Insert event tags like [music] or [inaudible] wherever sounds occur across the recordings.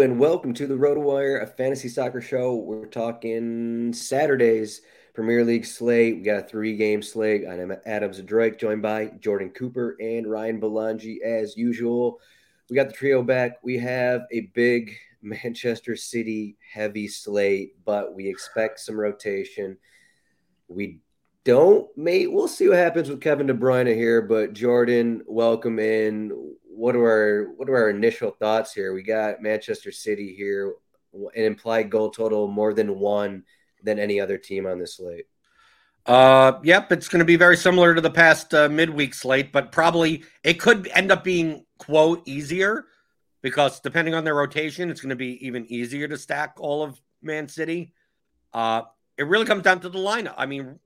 And welcome to the RotoWire, a fantasy soccer show. We're talking Saturdays Premier League slate. We got a three-game slate. I'm Adam Zdroik, joined by Jordan Cooper and Ryan Belangi as usual. We got the trio back. We have a big [laughs] Manchester City heavy slate, but we expect some rotation. We don't, mate. We'll see what happens with Kevin De Bruyne here. But Jordan, welcome in what are our what are our initial thoughts here? We got Manchester City here, an implied goal total more than one than any other team on this slate. Uh, yep, it's going to be very similar to the past uh, midweek slate, but probably it could end up being quote easier because depending on their rotation, it's going to be even easier to stack all of Man City. Uh, it really comes down to the lineup. I mean,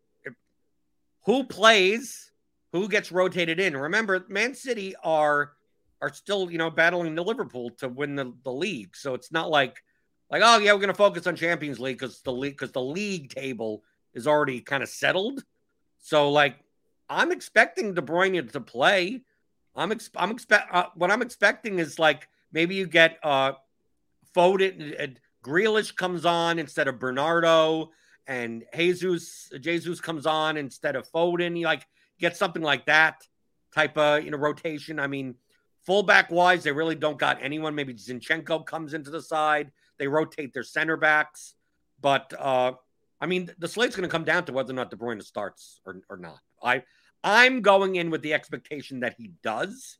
who plays, who gets rotated in. Remember, Man City are are still, you know, battling the Liverpool to win the, the league. So it's not like like, oh yeah, we're gonna focus on Champions League because the league because the league table is already kind of settled. So like I'm expecting De Bruyne to play. I'm ex- I'm expect uh, what I'm expecting is like maybe you get uh Foden and Grealish comes on instead of Bernardo and Jesus Jesus comes on instead of Foden. You like get something like that type of you know rotation. I mean, Fullback wise, they really don't got anyone. Maybe Zinchenko comes into the side. They rotate their center backs. But uh, I mean, the slate's going to come down to whether or not De Bruyne starts or, or not. I I'm going in with the expectation that he does,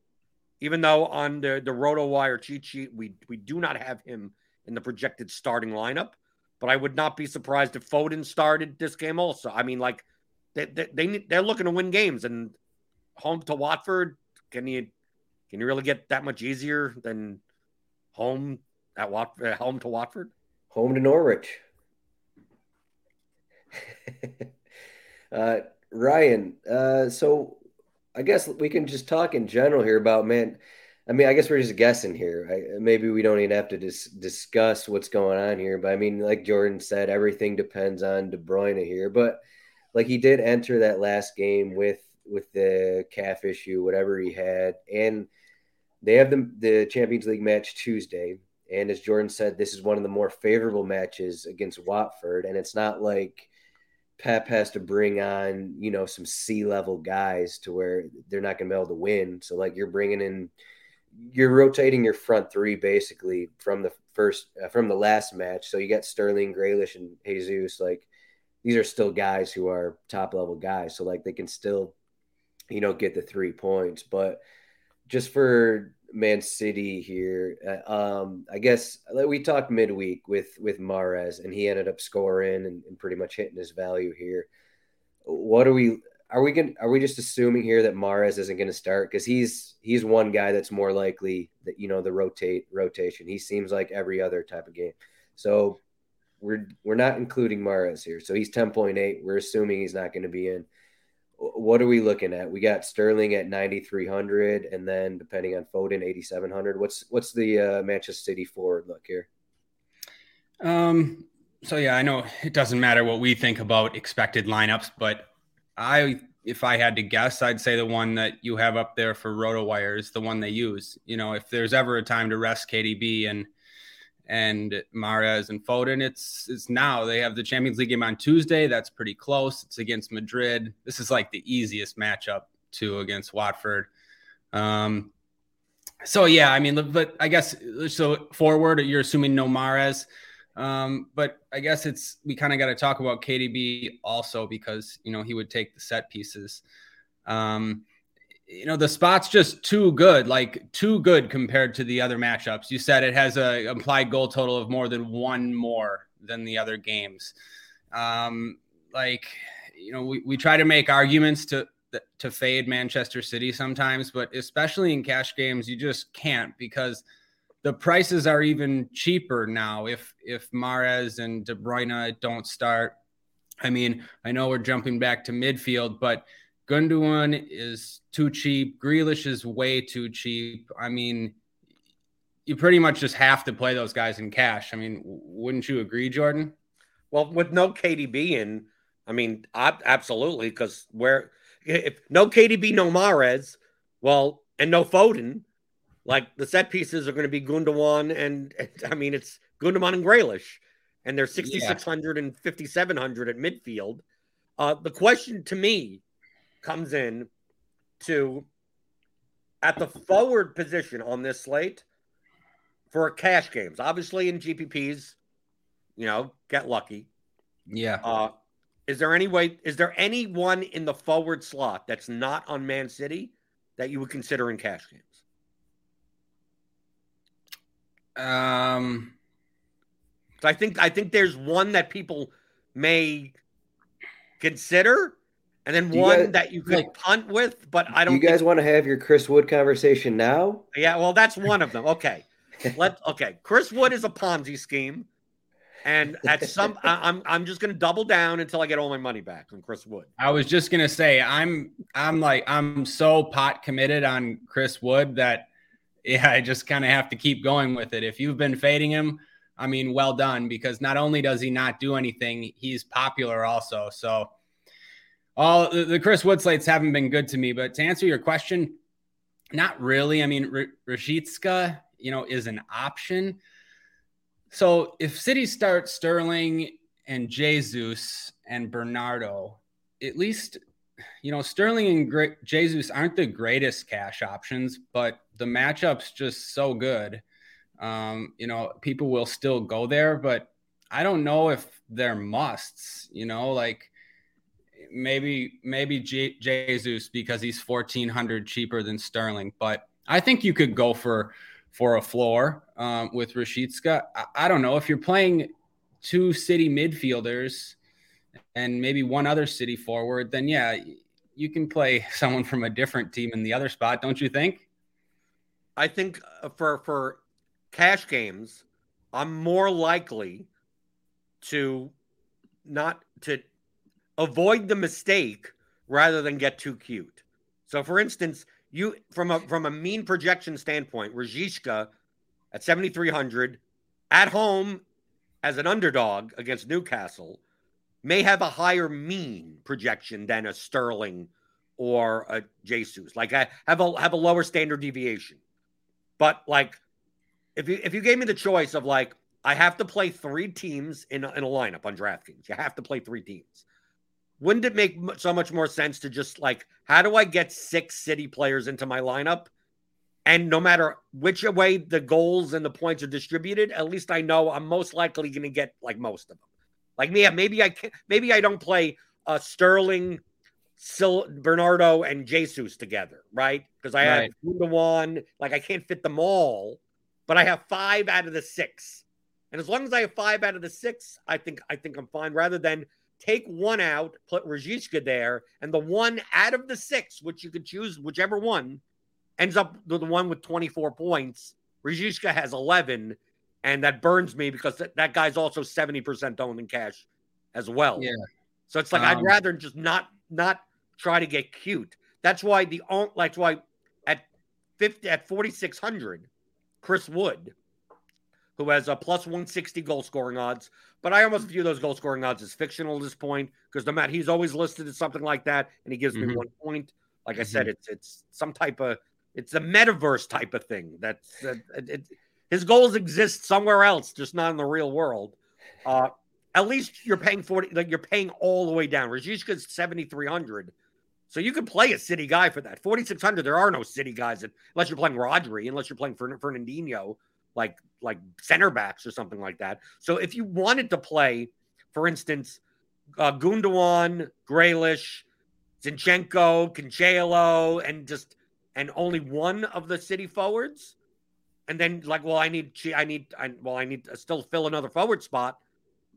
even though on the the RotoWire cheat sheet we we do not have him in the projected starting lineup. But I would not be surprised if Foden started this game also. I mean, like they they, they they're looking to win games and home to Watford. Can you can you really get that much easier than home at Wat- home to Watford? Home to Norwich. [laughs] uh, Ryan, uh, so I guess we can just talk in general here about man. I mean, I guess we're just guessing here. I, maybe we don't even have to dis- discuss what's going on here. But I mean, like Jordan said, everything depends on De Bruyne here. But like he did enter that last game with with the calf issue, whatever he had, and they have the, the Champions League match Tuesday. And as Jordan said, this is one of the more favorable matches against Watford. And it's not like Pep has to bring on, you know, some C level guys to where they're not going to be able to win. So, like, you're bringing in, you're rotating your front three basically from the first, uh, from the last match. So you got Sterling, Grealish, and Jesus. Like, these are still guys who are top level guys. So, like, they can still, you know, get the three points. But, just for Man City here, uh, um, I guess we talked midweek with with Mahrez, and he ended up scoring and, and pretty much hitting his value here. What are we? Are we going? Are we just assuming here that Mahrez isn't going to start because he's he's one guy that's more likely that you know the rotate rotation. He seems like every other type of game. So we're we're not including Mahrez here. So he's ten point eight. We're assuming he's not going to be in what are we looking at? We got Sterling at 9,300, and then depending on Foden, 8,700. What's what's the uh, Manchester City forward look here? Um. So yeah, I know it doesn't matter what we think about expected lineups, but I if I had to guess, I'd say the one that you have up there for RotoWire is the one they use. You know, if there's ever a time to rest KDB and and Mahrez and Foden, it's it's now. They have the Champions League game on Tuesday. That's pretty close. It's against Madrid. This is like the easiest matchup to against Watford. Um, so yeah, I mean, but I guess so. Forward, you're assuming no Mahrez. Um, but I guess it's we kind of got to talk about KDB also because you know he would take the set pieces. Um, you know the spot's just too good, like too good compared to the other matchups. You said it has a implied goal total of more than one more than the other games. Um, like you know, we, we try to make arguments to to fade Manchester City sometimes, but especially in cash games, you just can't because the prices are even cheaper now if if Mahrez and De Bruyne don't start. I mean, I know we're jumping back to midfield, but Gundogan is too cheap. Grealish is way too cheap. I mean, you pretty much just have to play those guys in cash. I mean, wouldn't you agree, Jordan? Well, with no KDB in, I mean, absolutely, because where if no KDB, no Mahrez, well, and no Foden, like the set pieces are going to be Gundogan and, and I mean it's Gundogan and Grealish, and they're 6600 yeah. and 5700 at midfield. Uh, the question to me comes in to at the forward position on this slate for cash games. Obviously in GPPs, you know, get lucky. Yeah. Uh, is there any way? Is there anyone in the forward slot that's not on Man City that you would consider in cash games? Um, I think I think there's one that people may consider, and then one guys, that you could like, punt with. But I don't. You guys think... want to have your Chris Wood conversation now? Yeah, well, that's one of them. [laughs] Okay, let okay. Chris Wood is a Ponzi scheme, and at some, I, I'm I'm just going to double down until I get all my money back on Chris Wood. I was just going to say I'm I'm like I'm so pot committed on Chris Wood that yeah, I just kind of have to keep going with it. If you've been fading him, I mean, well done because not only does he not do anything, he's popular also. So, all the, the Chris Wood slates haven't been good to me. But to answer your question, not really. I mean, R- Rashica, you know, is an option. So if City starts Sterling and Jesus and Bernardo, at least you know, Sterling and Jesus aren't the greatest cash options, but the matchup's just so good. Um, you know, people will still go there, but I don't know if they're musts, you know, like maybe maybe J- Jesus because he's 1400 cheaper than Sterling, but I think you could go for for a floor um, with Rashica. I, I don't know if you're playing two city midfielders and maybe one other city forward, then yeah, you can play [laughs] someone from a different team in the other spot, don't you think? I think uh, for for cash games, I'm more likely to not to avoid the mistake rather than get too cute. So, for instance, you from a from a mean projection standpoint, Rashica at 7,300 at home as an underdog against Newcastle may have a higher mean projection than a Sterling or a Jesus. Like I have a have a lower standard deviation. But like if you if you gave me the choice of like I have to play three teams in a, in a lineup on DraftKings. You have to play three teams. Wouldn't it make so much more sense to just like how do I get six city players into my lineup? And no matter which way the goals and the points are distributed, at least I know I'm most likely going to get like most of them. Like me, maybe I can maybe I don't play uh, Sterling, Sil- Bernardo, and Jesus together, right? Because I right. have the one. Like I can't fit them all, but I have five out of the six. And as long as I have five out of the six, I think I think I'm fine. Rather than take one out, put Rashica there, and the one out of the six, which you could choose whichever one, ends up the one with 24 points. Rashica has 11, and that burns me because that, that guy's also 70% owned in cash as well. Yeah. So it's like um, I'd rather just not not try to get cute. That's why the like that's why at 50 at 4600 Chris Wood who has a plus 160 goal scoring odds. But I almost view those goal scoring odds as fictional at this point because no matter he's always listed as something like that, and he gives mm-hmm. me one point. Like mm-hmm. I said, it's it's some type of it's a metaverse type of thing. That's it, it, his goals exist somewhere else, just not in the real world. Uh, at least you're paying 40, like you're paying all the way down. Rashica's 7,300. So you can play a city guy for that. 4,600, there are no city guys unless you're playing Rodri, unless you're playing Fernandinho, like like center backs or something like that. So if you wanted to play, for instance, uh, Gundogan, Grealish, Zinchenko, Cancelo, and just and only one of the city forwards, and then like, well, I need, I need, I, well, I need to still fill another forward spot.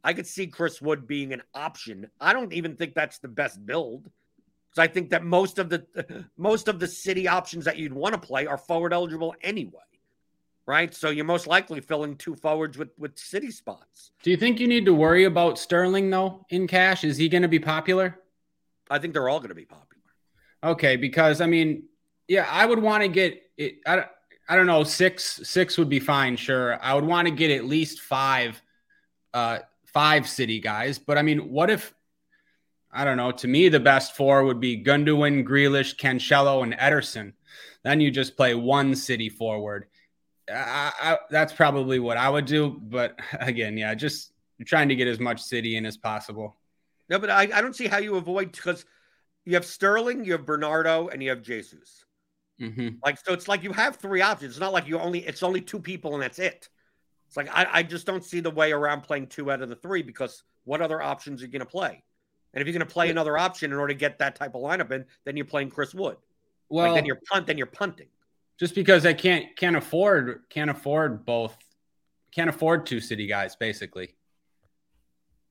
I could see Chris Wood being an option. I don't even think that's the best build. Because I think that most of the [laughs] most of the city options that you'd want to play are forward eligible anyway. Right. So you're most likely filling two forwards with with city spots. Do you think you need to worry about Sterling though in cash? Is he going to be popular? I think they're all going to be popular. Okay, because I mean, yeah, I would want to get it. I don't, I don't know, six six would be fine. Sure, I would want to get at least five, uh, five city guys. But I mean, what if? I don't know. To me, the best four would be Gundogan, Grealish, Cancelo, and Ederson. Then you just play one city forward. I, I, that's probably what I would do. But [laughs] again, yeah, just trying to get as much city in as possible. No, but I, I don't see how you avoid because you have Sterling, you have Bernardo, and you have Jesus. Mm-hmm. Like so, it's like you have three options. It's not like you only it's only two people and that's it. It's like I, I just don't see the way around playing two out of the three because what other options are you going to play? And if you're going to play another option in order to get that type of lineup in, then you're playing Chris Wood. Well, like then you're punt, then you're punting. Just because I can't can't afford can't afford both, can't afford two city guys basically.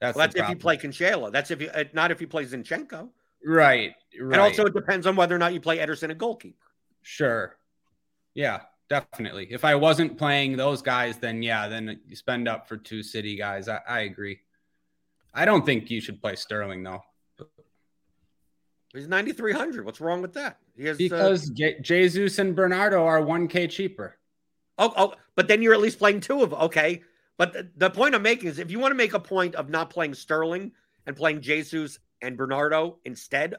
That's, well, that's if you play Cancelo. That's if you uh, not if you play Zinchenko. Right, right. And also it depends on whether or not you play Ederson a goalkeeper. Sure. Yeah, definitely. If I wasn't playing those guys, then yeah, then you spend up for two city guys. I, I agree. I don't think you should play Sterling though. He's ninety three hundred. What's wrong with that? He has, because uh, Jesus and Bernardo are one k cheaper. Oh, oh, but then you're at least playing two of them. okay. But the, the point I'm making is, if you want to make a point of not playing Sterling and playing Jesus and Bernardo instead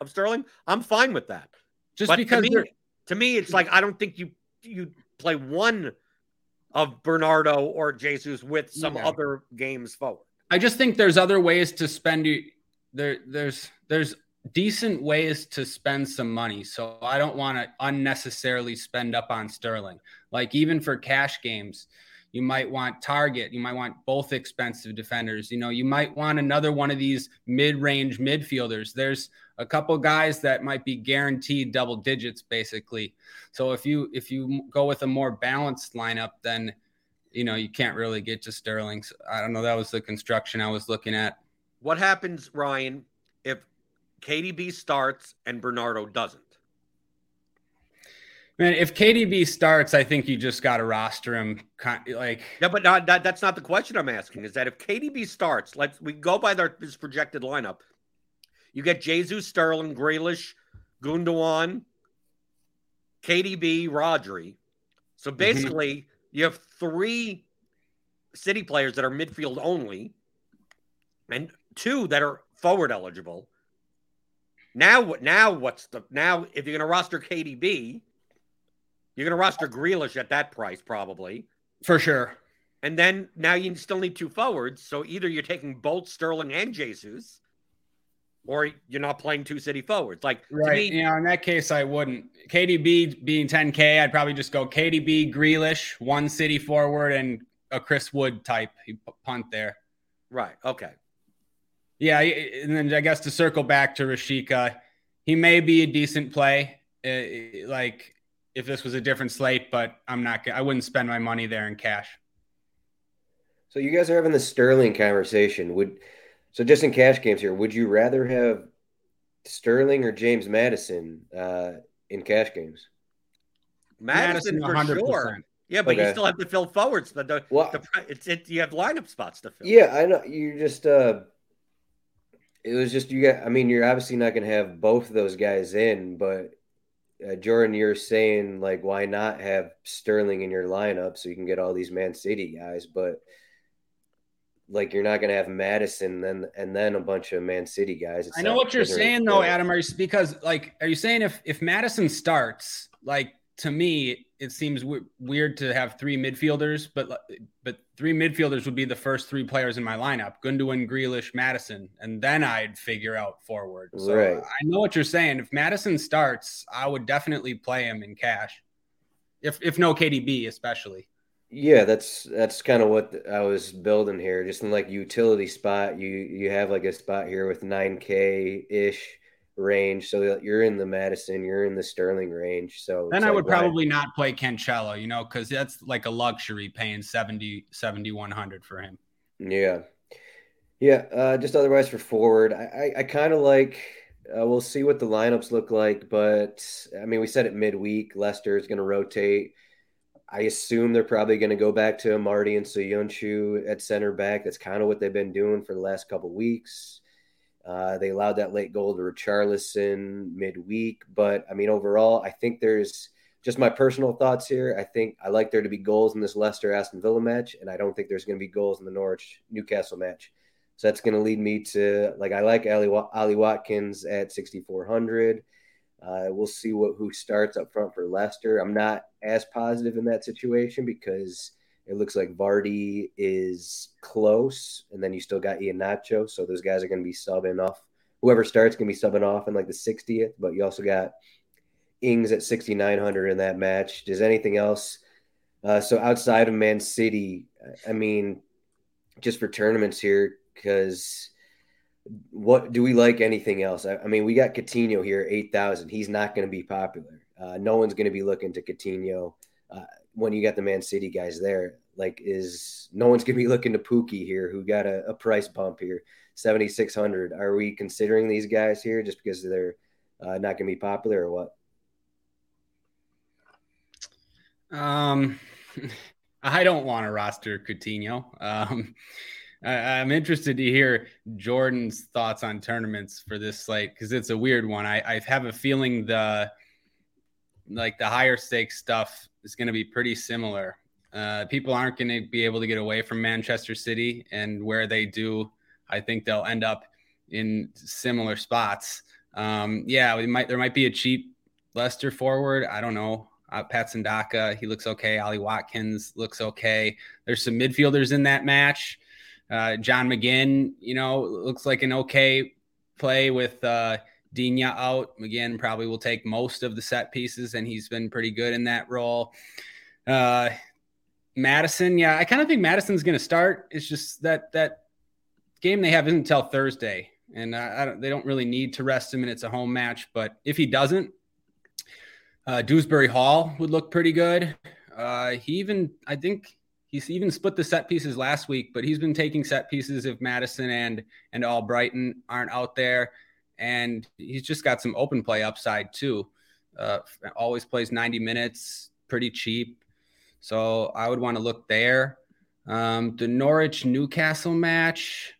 of Sterling, I'm fine with that. Just but because to me, to me, it's like I don't think you you play one of Bernardo or Jesus with some other games forward. I just think there's other ways to spend you there there's there's decent ways to spend some money. So I don't want to unnecessarily spend up on Sterling. Like even for cash games, you might want Targett, you might want both expensive defenders. You know, you might want another one of these mid-range midfielders. There's a couple guys that might be guaranteed double digits basically. So if you if you go with a more balanced lineup, then you know you can't really get to Sterling. So I don't know. That was the construction I was looking at. What happens, Ryan, if KDB starts and Bernardo doesn't? Man, if KDB starts, I think you just got to roster him. Like, yeah, but not, that, that's not the question I'm asking. Is that if KDB starts, let's we go by their this projected lineup. You get Jesus, Sterling, Grealish, Gundogan, KDB, Rodri. So mm-hmm. basically, mm-hmm. you have three city players that are midfield only, and two that are forward eligible. Now, now what's the now? If you're going to roster KDB, you're going to roster Grealish at that price probably for sure. And then now you still need two forwards. So either you're taking both Sterling and Jesus, or you're not playing two city forwards. Like right, me, you know, in that case, I wouldn't. KDB being 10K, I'd probably just go KDB, Grealish, one city forward, and a Chris Wood type punt there. Right. Okay. Yeah, and then I guess to circle back to Rashica, he may be a decent play. Uh, like if this was a different slate, but I'm not. I wouldn't spend my money there in cash. So you guys are having the Sterling conversation. Would so just in cash games here, would you rather have Sterling or James Maddison uh, in cash games? Maddison, Maddison for 100%. sure. Yeah, but okay. you still have to fill forwards. The, the, well, the, it's it, you have lineup spots to fill. Yeah, I know. You just uh, it was just you got. I mean, you're obviously not going to have both of those guys in, but uh, Jordan, you're saying like, why not have Sterling in your lineup so you can get all these Man City guys, but like you're not going to have Maddison then and then a bunch of Man City guys. It's I know what you're saying though, Adam. Are you, because like, are you saying if if Maddison starts, like to me, it seems w- weird to have three midfielders, but but three midfielders would be the first three players in my lineup: Gundogan, Grealish, Maddison, and then I'd figure out forward. So right. I know what you're saying. If Maddison starts, I would definitely play him in cash. If if no KDB, especially. Yeah, that's that's kind of what I was building here. Just in like utility spot, you you have like a spot here with 9k ish range, so that you're in the Maddison, you're in the Sterling range. So then I like would probably not play Cancelo, you know, because that's like a luxury paying 70 7100 for him. Yeah, yeah. Uh, just otherwise for forward, I I, I kind of like. Uh, we'll see what the lineups look like, but I mean, we said it midweek. Leicester is going to rotate. I assume they're probably going to go back to Marty and Söyüncü at center back. That's kind of what they've been doing for the last couple weeks. Uh, they allowed that late goal to Richarlison midweek, but I mean, overall, I think there's just my personal thoughts here. I think I like there to be goals in this Leicester Aston Villa match, and I don't think there's going to be goals in the Norwich Newcastle match. So that's going to lead me to like I like Ali, Ollie Watkins at 6,400. Uh, we'll see what who starts up front for Leicester. I'm not as positive in that situation because it looks like Vardy is close, and then you still got Iheanacho, so those guys are going to be subbing off. Whoever starts going to be subbing off in like the 60th, but you also got Ings at 6,900 in that match. Does anything else? Uh, so outside of Man City, I mean, just for tournaments here, because what do we like anything else? I, I mean, we got Coutinho here, 8,000. He's not going to be popular. Uh, no one's going to be looking to Coutinho uh, when you got the Man City guys there. Like, is no one's to be looking to Pukki here, who got a, a price bump here, 7,600. Are we considering these guys here just because they're uh, not to be popular or what? Um, [laughs] I don't want to roster Coutinho. Um, I, am interested to hear Jordan's thoughts on tournaments for this slate because it's a weird one. I, I have a feeling the like the higher stakes stuff is going to be pretty similar. Uh, people aren't going to be able to get away from Manchester City, and where they do, I think they'll end up in similar spots. Um, yeah, we might there might be a cheap Leicester forward. I don't know. Uh, Patson Daka, he looks okay. Ollie Watkins looks okay. There's some midfielders in that match. Uh, John McGinn, you know, looks like an okay play with uh, Digne out. again probably will take most of the set pieces, and he's been pretty good in that role. Uh, Maddison, yeah, I kind of think Maddison's going to start. It's just that that game they have isn't until Thursday, and I don't, they don't really need to rest him, and it's a home match. But if he doesn't, uh, Dewsbury Hall would look pretty good. Uh, he even, I think, He's even split the set pieces last week, but he's been taking set pieces if Maddison and and Albrighton aren't out there, and he's just got some open play upside too. Uh, always plays 90 minutes, pretty cheap, so I would want to look there. Um, the Norwich Newcastle match,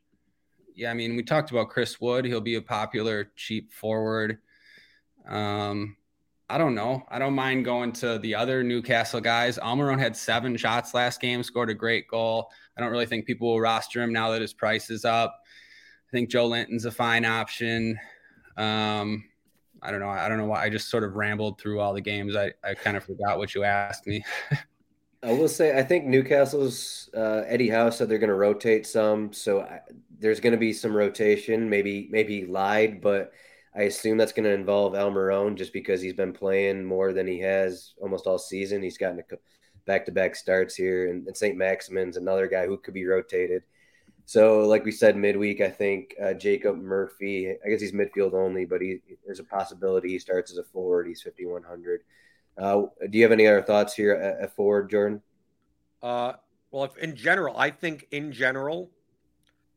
yeah, I mean we talked about Chris Wood. He'll be a popular cheap forward. Um, I don't know. I don't mind going to the other Newcastle guys. Almiron had seven shots last game, scored a great goal. I don't really think people will roster him now that his price is up. Think Joelinton's a fine option. Um, I don't know. I don't know why I just sort of rambled through all the games. I, I kind of forgot what you asked me. I will say I think Newcastle's uh, Eddie Howe said they're going to rotate some, so I, there's going to be some rotation. Maybe maybe lied, but I assume that's going to involve Almiron just because he's been playing more than he has almost all season. He's gotten a back to back starts here, and, and St. Maximin's another guy who could be rotated. So, like we said midweek, I think uh, Jacob Murphy, I guess he's midfield only, but he, there's a possibility he starts as a forward. He's 5,100. Uh, do you have any other thoughts here at, at forward, Jordan? Uh, well, if in general, I think in general,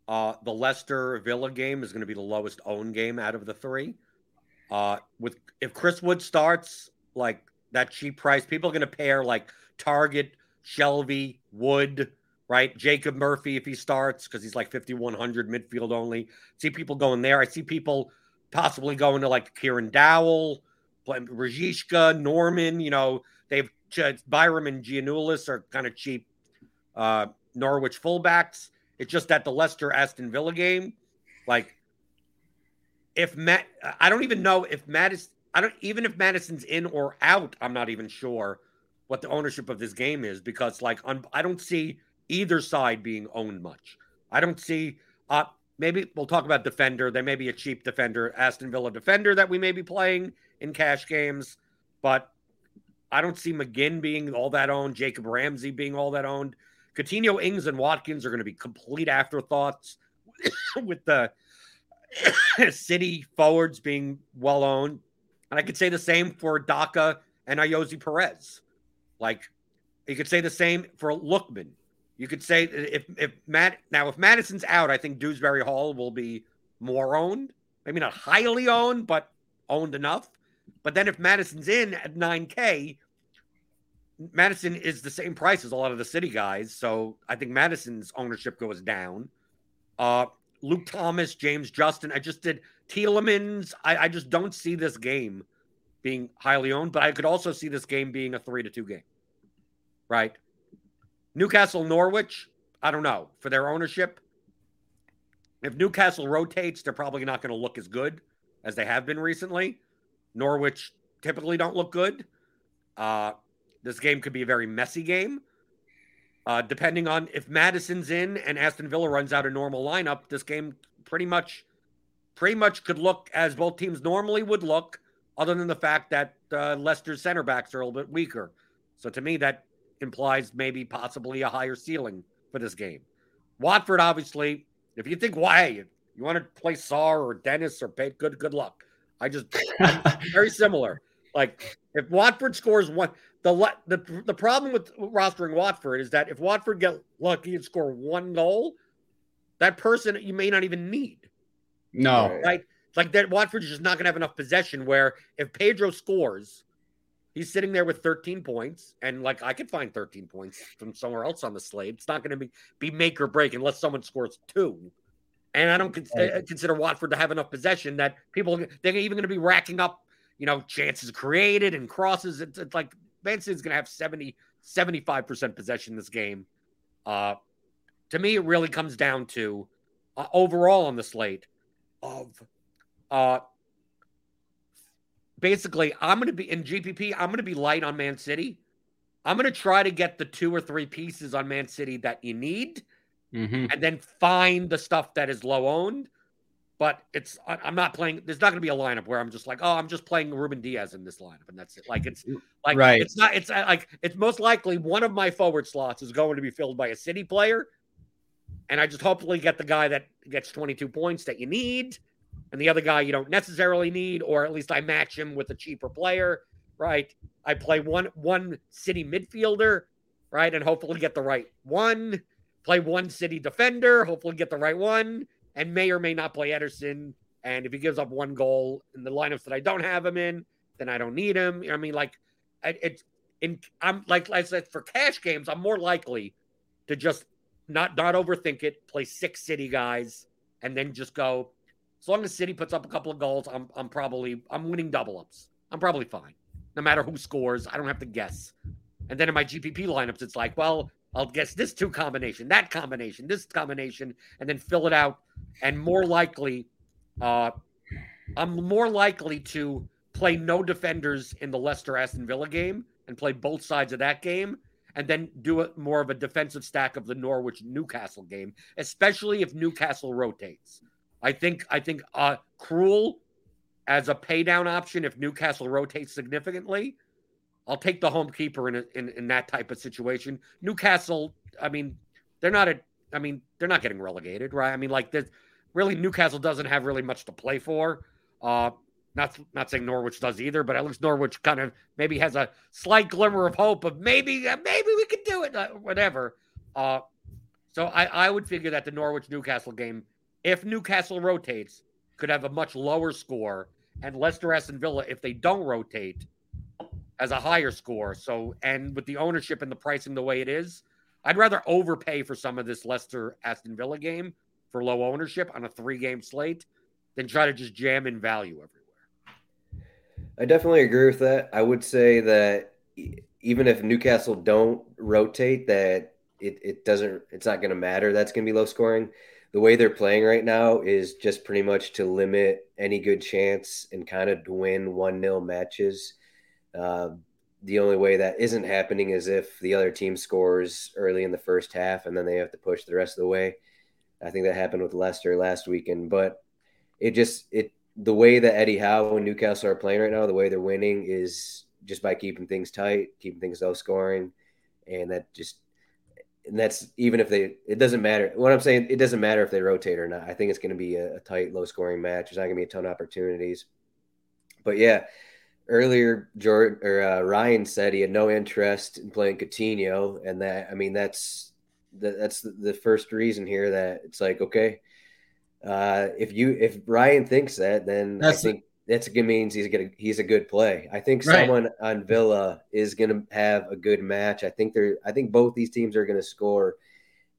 uh, the Leicester Villa game is going to be the lowest owned game out of the three. Uh, with if Chris Wood starts like that cheap price, people are going to pair like Targett, Shelvey, Wood, right? Jacob Murphy if he starts because he's like 5100 midfield only. See people going there. I see people possibly going to like Kieran Dowell, Rashica, Norman, you know, they've Byram and Giannoulis are kind of cheap uh, Norwich fullbacks. It's just that the Leicester Aston Villa game, like, if Matt, I don't even know if Maddison, I don't even if Maddison's in or out. I'm not even sure what the ownership of this game is because, like, on, I don't see either side being owned much. I don't see. Uh, maybe we'll talk about defender. There may be a cheap defender, Aston Villa defender that we may be playing in cash games, but I don't see McGinn being all that owned, Jacob Ramsey being all that owned. Coutinho, Ings, and Watkins are going to be complete afterthoughts [coughs] with the [coughs] City forwards being well owned. And I could say the same for Daka and Ayoze Perez. Like, you could say the same for Lookman. You could say if if Matt now if Maddison's out, I think Dewsbury Hall will be more owned. Maybe not highly owned, but owned enough. But then if Maddison's in at 9K, Maddison is the same price as a lot of the city guys. So I think Maddison's ownership goes down. Uh, Luke Thomas, James Justin. I just did Tielemans. I, I just don't see this game being highly owned, but I could also see this game being a three to two game. Right. Newcastle, Norwich. I don't know for their ownership. If Newcastle rotates, they're probably not going to look as good as they have been recently. Norwich typically don't look good. Uh, this game could be a very messy game. Uh, depending on if Maddison's in and Aston Villa runs out a normal lineup, this game pretty much pretty much could look as both teams normally would look, other than the fact that uh, Leicester's center backs are a little bit weaker. So to me, that implies maybe possibly a higher ceiling for this game. Watford, obviously, if you think why you want to play Sarr or Dennis or Pate, good good luck. I just [laughs] very similar. Like if Watford scores one, the the the problem with rostering Watford is that if Watford get lucky and score one goal, that person you may not even need. No, right? like that Watford is just not going to have enough possession. Where if Pedro scores, he's sitting there with 13 points, and like I could find 13 points from somewhere else on the slate. It's not going to be be make or break unless someone scores two. And I don't con- uh, consider Watford to have enough possession that people they're even going to be racking up, you know, chances created and crosses. It's, it's like Man City's going to have 70, 75% possession this game. Uh, to me, it really comes down to uh, overall on the slate of uh, basically, I'm going to be in GPP, I'm going to be light on Man City. I'm going to try to get the two or three pieces on Man City that you need mm-hmm. and then find the stuff that is low owned. But it's I'm not playing. There's not going to be a lineup where I'm just like, oh, I'm just playing Ruben Dias in this lineup, and that's it. Like it's like right. It's not. It's like it's most likely one of my forward slots is going to be filled by a City player, and I just hopefully get the guy that gets 22 points that you need, and the other guy you don't necessarily need, or at least I match him with a cheaper player. Right. I play one one City midfielder, right, and hopefully get the right one play one city defender, hopefully get the right one, and may or may not play Ederson. And if he gives up one goal in the lineups that I don't have him in, then I don't need him. I mean, like it's in. I'm like I said for cash games, I'm more likely to just not not overthink it, play six city guys, and then just go. As long as City puts up a couple of goals, I'm I'm probably I'm winning double ups. I'm probably fine, no matter who scores. I don't have to guess. And then in my GPP lineups, it's like, well, I'll guess this two combination, that combination, this combination, and then fill it out. And more likely, uh, I'm more likely to play no defenders in the Leicester Aston Villa game and play both sides of that game, and then do it more of a defensive stack of the Norwich Newcastle game, especially if Newcastle rotates. I think I think uh, Krul as a pay down option if Newcastle rotates significantly I'll take the home keeper in, a, in in that type of situation. Newcastle, I mean, they're not a, I mean, they're not getting relegated, right? I mean, like, this, really, Newcastle doesn't have really much to play for. Uh, not not saying Norwich does either, but at least Norwich kind of maybe has a slight glimmer of hope of maybe uh, maybe we could do it, uh, whatever. Uh, so I I would figure that the Norwich Newcastle game, if Newcastle rotates, could have a much lower score, and Leicester Aston Villa, if they don't rotate, as a higher score. So, and with the ownership and the pricing the way it is, I'd rather overpay for some of this Leicester Aston Villa game for low ownership on a three game slate than try to just jam in value everywhere. I definitely agree with that. I would say that even if Newcastle don't rotate, that it, it doesn't it's not going to matter. That's going to be low scoring. The way they're playing right now is just pretty much to limit any good chance and kind of win one nil matches. Uh, the only way that isn't happening is if the other team scores early in the first half and then they have to push the rest of the way. I think that happened with Leicester last weekend, but it just it the way that Eddie Howe and Newcastle are playing right now, the way they're winning is just by keeping things tight, keeping things low scoring, and that just and that's even if they it doesn't matter. What I'm saying, it doesn't matter if they rotate or not. I think it's going to be a, a tight, low scoring match. There's not going to be a ton of opportunities. But yeah, earlier Jordan or uh, Ryan said he had no interest in playing Coutinho, and that I mean that's that's the first reason here that it's like okay, uh, if you if Ryan thinks that, then that's I think that's a good means he's gonna he's a good play. I think right. someone on Villa is gonna have a good match. I think they're I think both these teams are gonna score,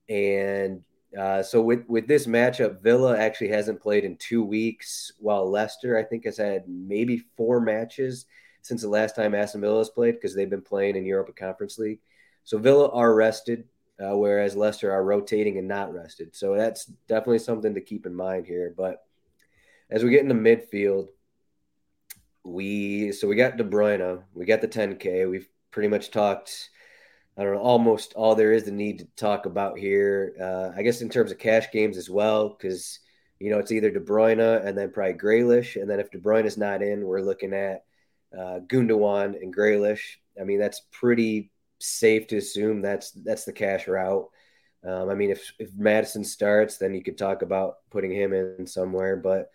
and uh, so with with this matchup, Villa actually hasn't played in two weeks, while Leicester I think has had maybe four matches since the last time Aston Villa has played because they've been playing in Europa Conference League. So Villa are rested, uh, whereas Leicester are rotating and not rested. So that's definitely something to keep in mind here. But as we get into midfield, we so we got De Bruyne, we got the 10K. We've pretty much talked I don't know, almost all there is to need to talk about here. Uh, I guess in terms of cash games as well, because you know it's either De Bruyne and then probably Grealish, and then if De Bruyne is not in, we're looking at uh, Gundogan and Grealish. I mean, that's pretty safe to assume that's that's the cash route. Um, I mean, if if Maddison starts, then you could talk about putting him in somewhere, but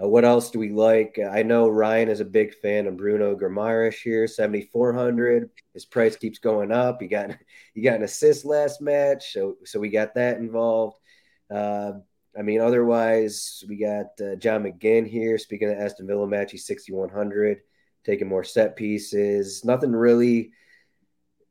uh, what else do we like? I know Ryan is a big fan of Bruno Guimaraes here, 7,400. His price keeps going up. He got he got an assist last match, so so we got that involved. Uh, I mean, otherwise we got uh, John McGinn here. Speaking of Aston Villa match, he's 6,100, taking more set pieces. Nothing really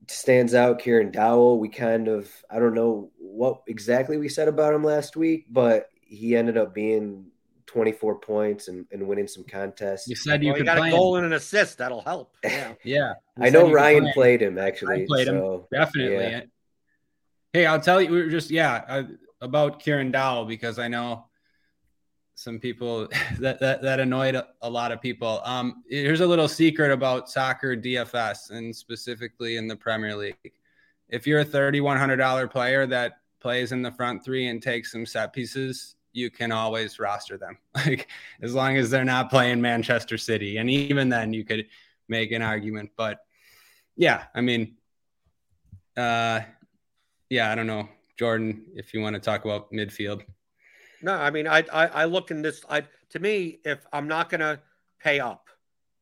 stands out. Kieran Dowell, we kind of I don't know what exactly we said about him last week, but he ended up being 24 points and, and winning some contests. You said you well, could got a goal him. and an assist. That'll help. [laughs] Yeah. yeah. I know Ryan play played him actually. I played so, him. Definitely. Yeah. Hey, I'll tell you, we are just, yeah, uh, about Kieran Dowell because I know some people [laughs] that, that, that annoyed a, a lot of people. Um, here's a little secret about soccer DFS and specifically in the Premier League. If you're a $3,100 player that plays in the front three and takes some set pieces, you can always roster them. [laughs] Like as long as they're not playing Manchester City. And even then you could make an argument. But yeah, I mean, uh yeah, I don't know. Jordan, if you want to talk about midfield. No, I mean, I, I, I look in this. I to me, if I'm not to pay up,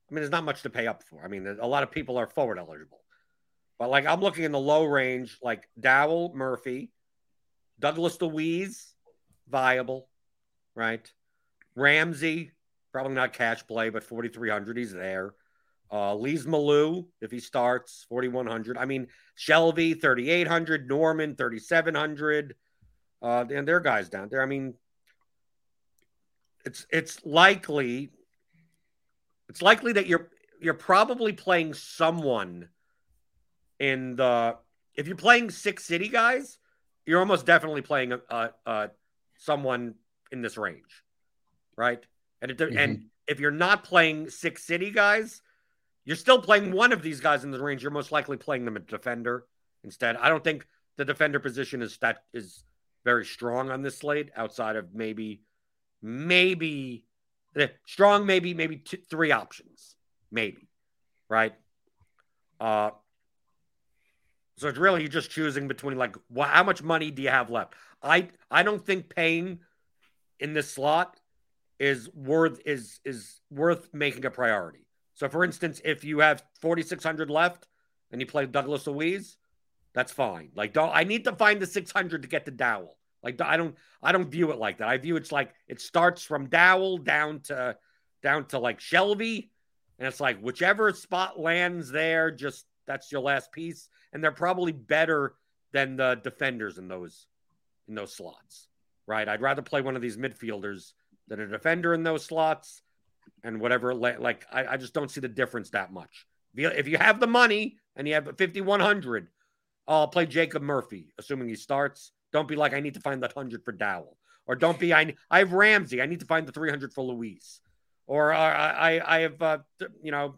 I mean, there's not much to pay up for. I mean, a lot of people are forward eligible, but like I'm looking in the low range, like Dowell, Murphy, Douglas Luiz, viable, right? Ramsey, probably not cash play, but 4,300, he's there. Uh, Lees-Melou, if he starts, 4,100. I mean, Shelvey, 3,800. Norman, 3,700. Uh, and their guys down there. I mean, it's it's likely it's likely that you're you're probably playing someone in the if you're playing six city guys, you're almost definitely playing a, a, a someone in this range, right? And it, mm-hmm. and if you're not playing six city guys, you're still playing one of these guys in the range. You're most likely playing them a defender instead. I don't think the defender position is that is very strong on this slate outside of maybe maybe eh, strong maybe maybe two, three options maybe right uh so it's really just choosing between like wh- how much money do you have left I I don't think paying in this slot is worth is is worth making a priority. So for instance, if you have 4600 left and you play Douglas Luiz, that's fine. Like don't I need to find the 600 to get the Dowell. Like I don't I don't view it like that. I view it's like it starts from Dowell down to down to like Shelvey and it's like whichever spot lands there just that's your last piece and they're probably better than the defenders in those in those slots, right? I'd rather play one of these midfielders than a defender in those slots. and whatever. Like I, I just don't see the difference that much. If you have the money and you have 5100, I'll play Jacob Murphy, assuming he starts. Don't be like I need to find that hundred for Dowell, or don't be I I have Ramsey. I need to find the 300 for Luiz, or uh, I I have uh, you know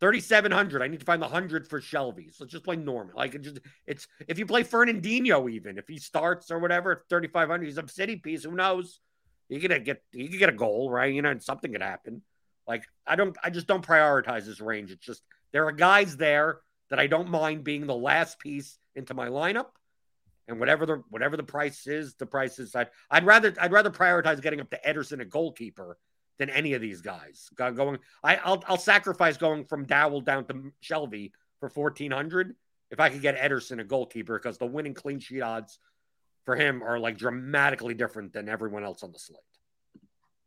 3,700. I need to find the 100 for Shelvey. So just play Norman. Like, it just, it's, if you play Fernandinho, even if he starts or whatever, 3,500, he's a city piece. Who knows? You could get, you could get a goal, right? You know, and something could happen. Like, I don't, I just don't prioritize this range. It's just, there are guys there that I don't mind being the last piece into my lineup. And whatever the whatever the price is, the price is. I'd, I'd rather I'd rather prioritize getting up to Ederson, a goalkeeper, than any of these guys. Going, I, will I'll sacrifice going from Dowell down to Shelvey for fourteen hundred if I could get Ederson a goalkeeper because the winning clean sheet odds for him are like dramatically different than everyone else on the slate.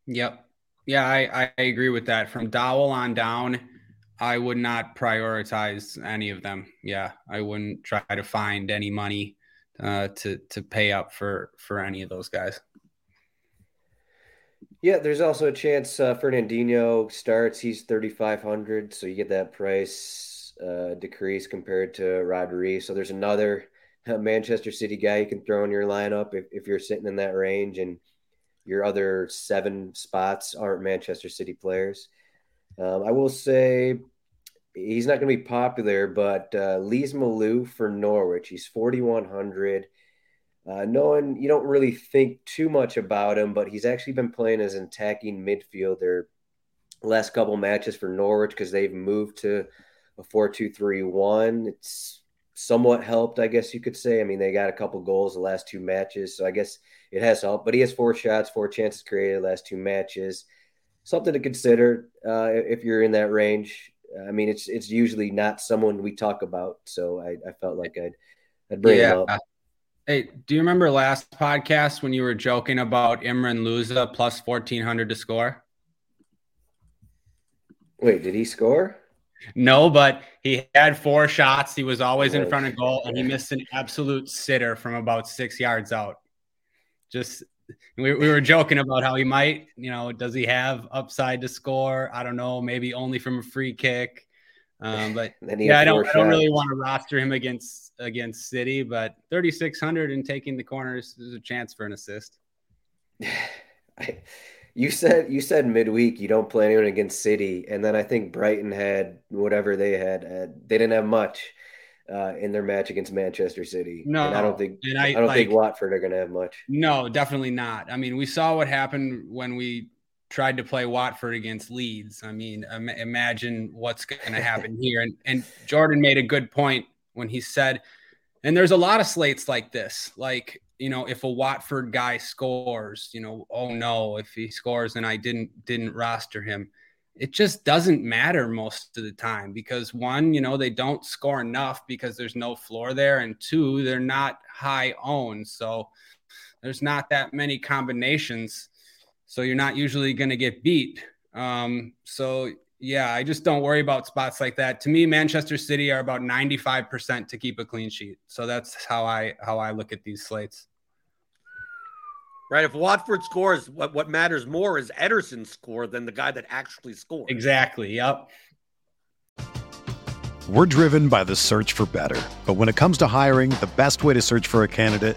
Yep. Yeah, I, I agree with that. From Dowell on down, I would not prioritize any of them. Yeah, I wouldn't try to find any money uh, to to pay up for for any of those guys. Yeah, there's also a chance uh, Fernandinho starts. He's 3,500, so you get that price uh, decrease compared to Rodri. So there's another uh, Manchester City guy you can throw in your lineup if, if you're sitting in that range and your other seven spots aren't Manchester City players. Um, I will say he's not going to be popular, but uh, Lees-Melou for Norwich, he's 4,100. Uh, no one, you don't really think too much about him, but he's actually been playing as an attacking midfielder last couple matches for Norwich because they've moved to a 4 2 3 1. It's somewhat helped, I guess you could say. I mean, they got a couple goals the last two matches, so I guess it has helped. But he has four shots, four chances created last two matches. Something to consider uh, if you're in that range. I mean, it's it's usually not someone we talk about, so I, I felt like I'd I'd bring yeah. him up. Hey, do you remember last podcast when you were joking about Imran Louza plus 1400 to score? Wait, did he score? No, but he had four shots. He was always in front of goal and he missed an absolute sitter from about six yards out. Just we, we were joking about how he might, you know, does he have upside to score? I don't know, maybe only from a free kick. Um, [laughs] but yeah, I don't, I don't really want to roster him against against City, but 3600 and taking the corners is a chance for an assist. [sighs] you said you said midweek you don't play anyone against City, and then I think Brighton had whatever they had. Uh, they didn't have much uh, in their match against Manchester City. No, and I don't think and I, I, don't like, think Watford are going to have much. No, definitely not. I mean, we saw what happened when we tried to play Watford against Leeds. I mean, Im- imagine what's going to happen [laughs] here. And, and Jordan made a good point when he said, and there's a lot of slates like this, like, you know, if a Watford guy scores, you know, oh no, if he scores and I didn't didn't roster him, it just doesn't matter most of the time because one, you know, they don't score enough because there's no floor there, and two, they're not high owned, so there's not that many combinations so you're not usually going to get beat. Um, so yeah, I just don't worry about spots like that. To me, Manchester City are about 95% to keep a clean sheet. So that's how I how I look at these slates. Right. If Watford scores, what, what matters more is Ederson's score than the guy that actually scored. Exactly. Yep. We're driven by the search for better. But when it comes to hiring, the best way to search for a candidate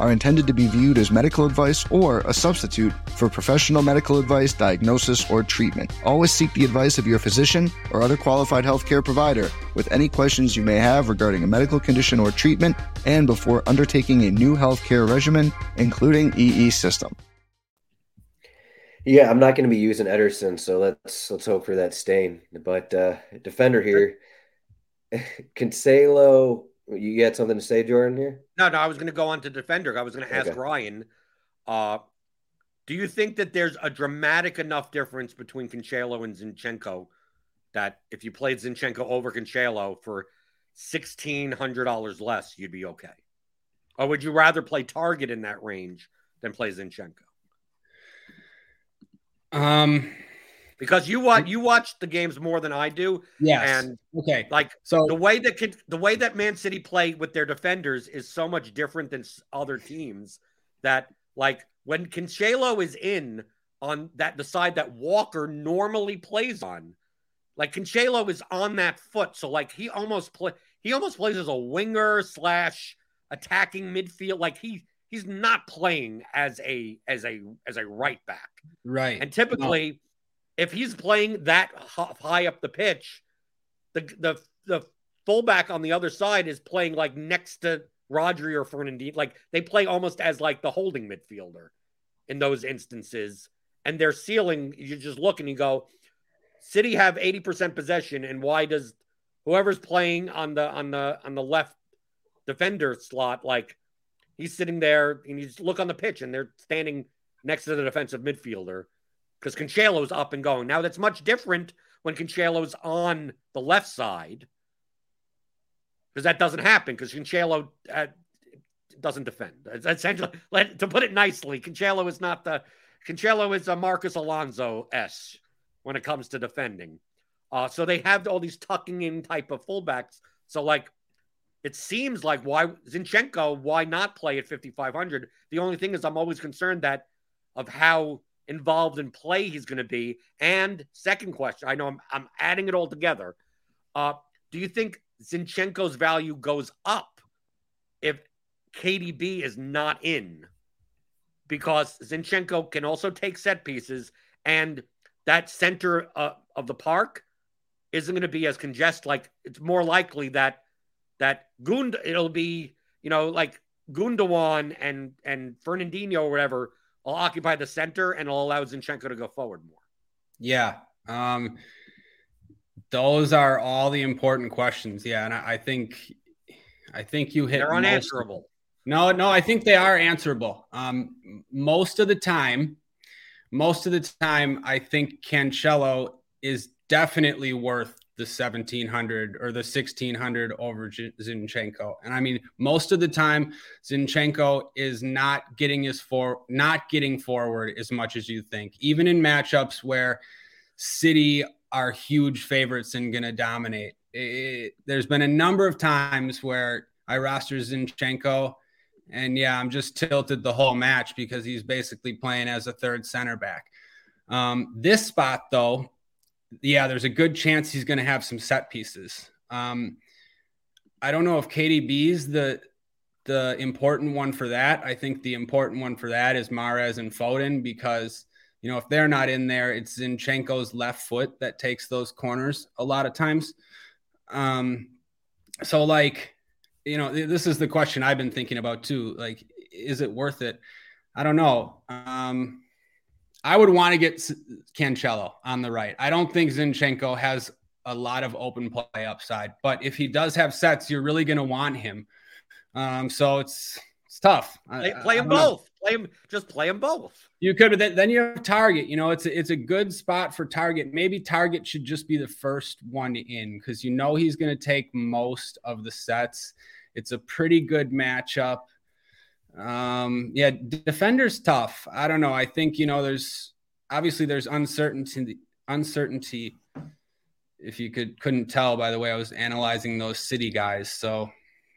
are intended to be viewed as medical advice or a substitute for professional medical advice, diagnosis, or treatment. Always seek the advice of your physician or other qualified healthcare provider with any questions you may have regarding a medical condition or treatment and before undertaking a new healthcare regimen, including EE system. Yeah, I'm not going to be using Ederson, so let's let's hope for that stain. But uh, defender here, [laughs] Cancelo. You got something to say, Jordan? Here? No, no. I was going to go on to defender. I was going to ask Okay. Ryan. Uh, do you think that there's a dramatic enough difference between Cancelo and Zinchenko that if you played Zinchenko over Cancelo for sixteen hundred dollars less, you'd be okay? Or would you rather play Targett in that range than play Zinchenko? Um, Because you watch mm-hmm. you watch the games more than I do, yes. and okay. like So the way that can, the way that Man City play with their defenders is so much different than other teams that like when Cancelo is in on that the side that Walker normally plays on, like Cancelo is on that foot, so like he almost play he almost plays as a winger slash attacking midfield. Like he he's not playing as a as a as a right back. right. And typically, if he's playing that high up the pitch, the the the fullback on the other side is playing like next to Rodri or Fernandinho. Like they play almost as like the holding midfielder in those instances. And their ceiling, you just look and you go, City have 80% possession, and why does whoever's playing on the on the on the left defender slot, like he's sitting there and you just look on the pitch and they're standing next to the defensive midfielder because Cancelo's up and going. Now that's much different when Cancelo's on the left side because that doesn't happen because Cancelo uh, doesn't defend. Essentially, let, to put it nicely, Cancelo is not the Cancelo is a Marcos Alonso s when it comes to defending. Uh, so they have all these tucking in type of fullbacks. So like it seems like why Zinchenko, why not play at 5,500? The only thing is, I'm always concerned that of how involved in play he's going to be. And second question, I know I'm, I'm adding it all together. Uh, do you think Zinchenko's value goes up if KDB is not in? Because Zinchenko can also take set pieces, and that center uh, of the park isn't going to be as congested. Like it's more likely that that Gund it'll be you know like Gundogan and and Fernandinho or whatever will occupy the center and I'll allow Zinchenko to go forward more. Yeah. Um, those are all the important questions. Yeah, and I, I think I think you hit. They're most- unanswerable. No, no, I think they are answerable. Um, most of the time, most of the time, I think Cancelo is definitely worth the 1700 or the 1600 over Zinchenko. And I mean, most of the time, Zinchenko is not getting his for not getting forward as much as you think, even in matchups where City are huge favorites and going to dominate. It- there's been a number of times where I roster Zinchenko, and yeah, I'm just tilted the whole match because he's basically playing as a third center back. Um, this spot, though, yeah, there's a good chance he's going to have some set pieces. Um, I don't know if KDB's the the important one for that. I think the important one for that is Mahrez and Foden because you know if they're not in there, it's Zinchenko's left foot that takes those corners a lot of times. Um, so like you know, this is the question I've been thinking about too. Like, is it worth it? I don't know. Um, I would want to get Cancelo on the right. I don't think Zinchenko has a lot of open play upside, but if he does have sets, you're really going to want him. Um, so it's it's tough. Play, play them both. Play them. Just play them both. You could, but then you have Targett. You know, it's a, it's a good spot for Targett. Maybe Targett should just be the first one in because you know he's going to take most of the sets. It's a pretty good matchup. Um, yeah, defender's tough. I don't know. I think you know there's obviously there's uncertainty. Uncertainty. If you could couldn't tell by the way I was analyzing those city guys, so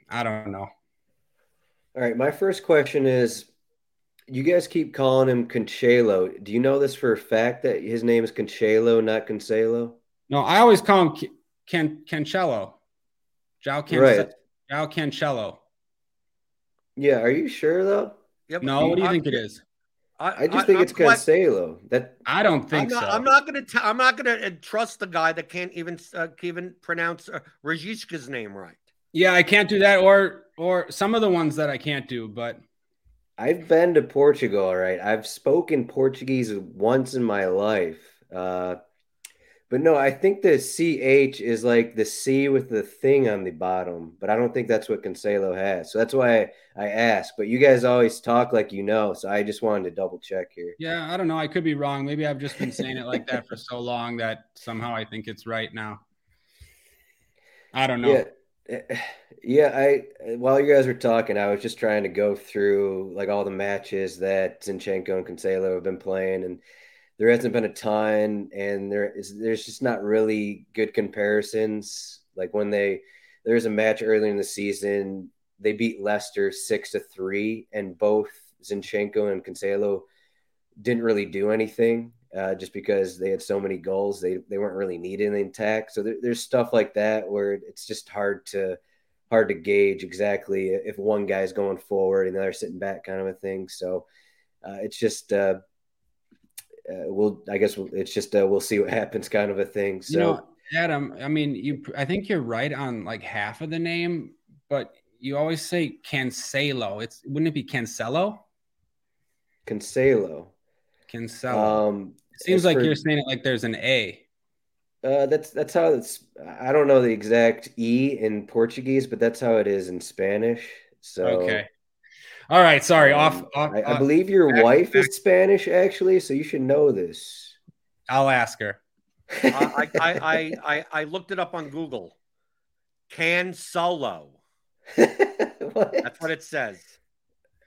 I don't know. All right, my first question is you guys keep calling him Cancelo. Do you know this for a fact that his name is Cancelo, not Cancelo? No, I always call him Can Cancelo. Joao Can right. Joao Cancelo. Yeah, are you sure though? Yep. No, what do you think it is? I, I just think I'm it's Cancelo. That I don't think I'm not, so. I'm not going to. I'm not going to trust the guy that can't even uh, even pronounce uh, Rashica's name right. Yeah, I can't do that, or or some of the ones that I can't do, but I've been to Portugal, all right. I've spoken Portuguese once in my life. Uh, but no, I think the CH is like the C with the thing on the bottom, but I don't think that's what Cancelo has. So that's why I, ask. But you guys always talk like you know. So I just wanted to double check here. Yeah, I don't know. I could be wrong. Maybe I've just been saying it like that for so long that somehow I think it's right now. I don't know. Yeah. Eh, eh, yeah, I eh, while you guys were talking, I was just trying to go through like all the matches that Zinchenko and Cancelo have been playing, and there hasn't been a ton, and there is there's just not really good comparisons. Like when they there's a match earlier in the season, they beat Leicester six to three, and both Zinchenko and Cancelo didn't really do anything. Uh, just because they had so many goals, they they weren't really needed in the attack. So there, there's stuff like that where it's just hard to hard to gauge exactly if one guy's going forward and the other sitting back, kind of a thing. So uh, it's just uh, uh, we'll I guess it's just uh, we'll see what [laughs] happens, kind of a thing. So. You know, Adam, I mean, you I think you're right on like half of the name, but you always say Cancelo. It's wouldn't it be Cancelo? Cancelo. Cancelo. Um, it seems like for, you're saying it like there's an A. Uh, that's that's how it's. I don't know the exact e in Portuguese, but that's how it is in Spanish. So okay. All right, sorry. Um, off. off I, I, believe your back, wife back. is Spanish, actually, so you should know this. I'll ask her. uh, I, I, I I looked it up on Google. Can solo. [laughs] what? That's what it says.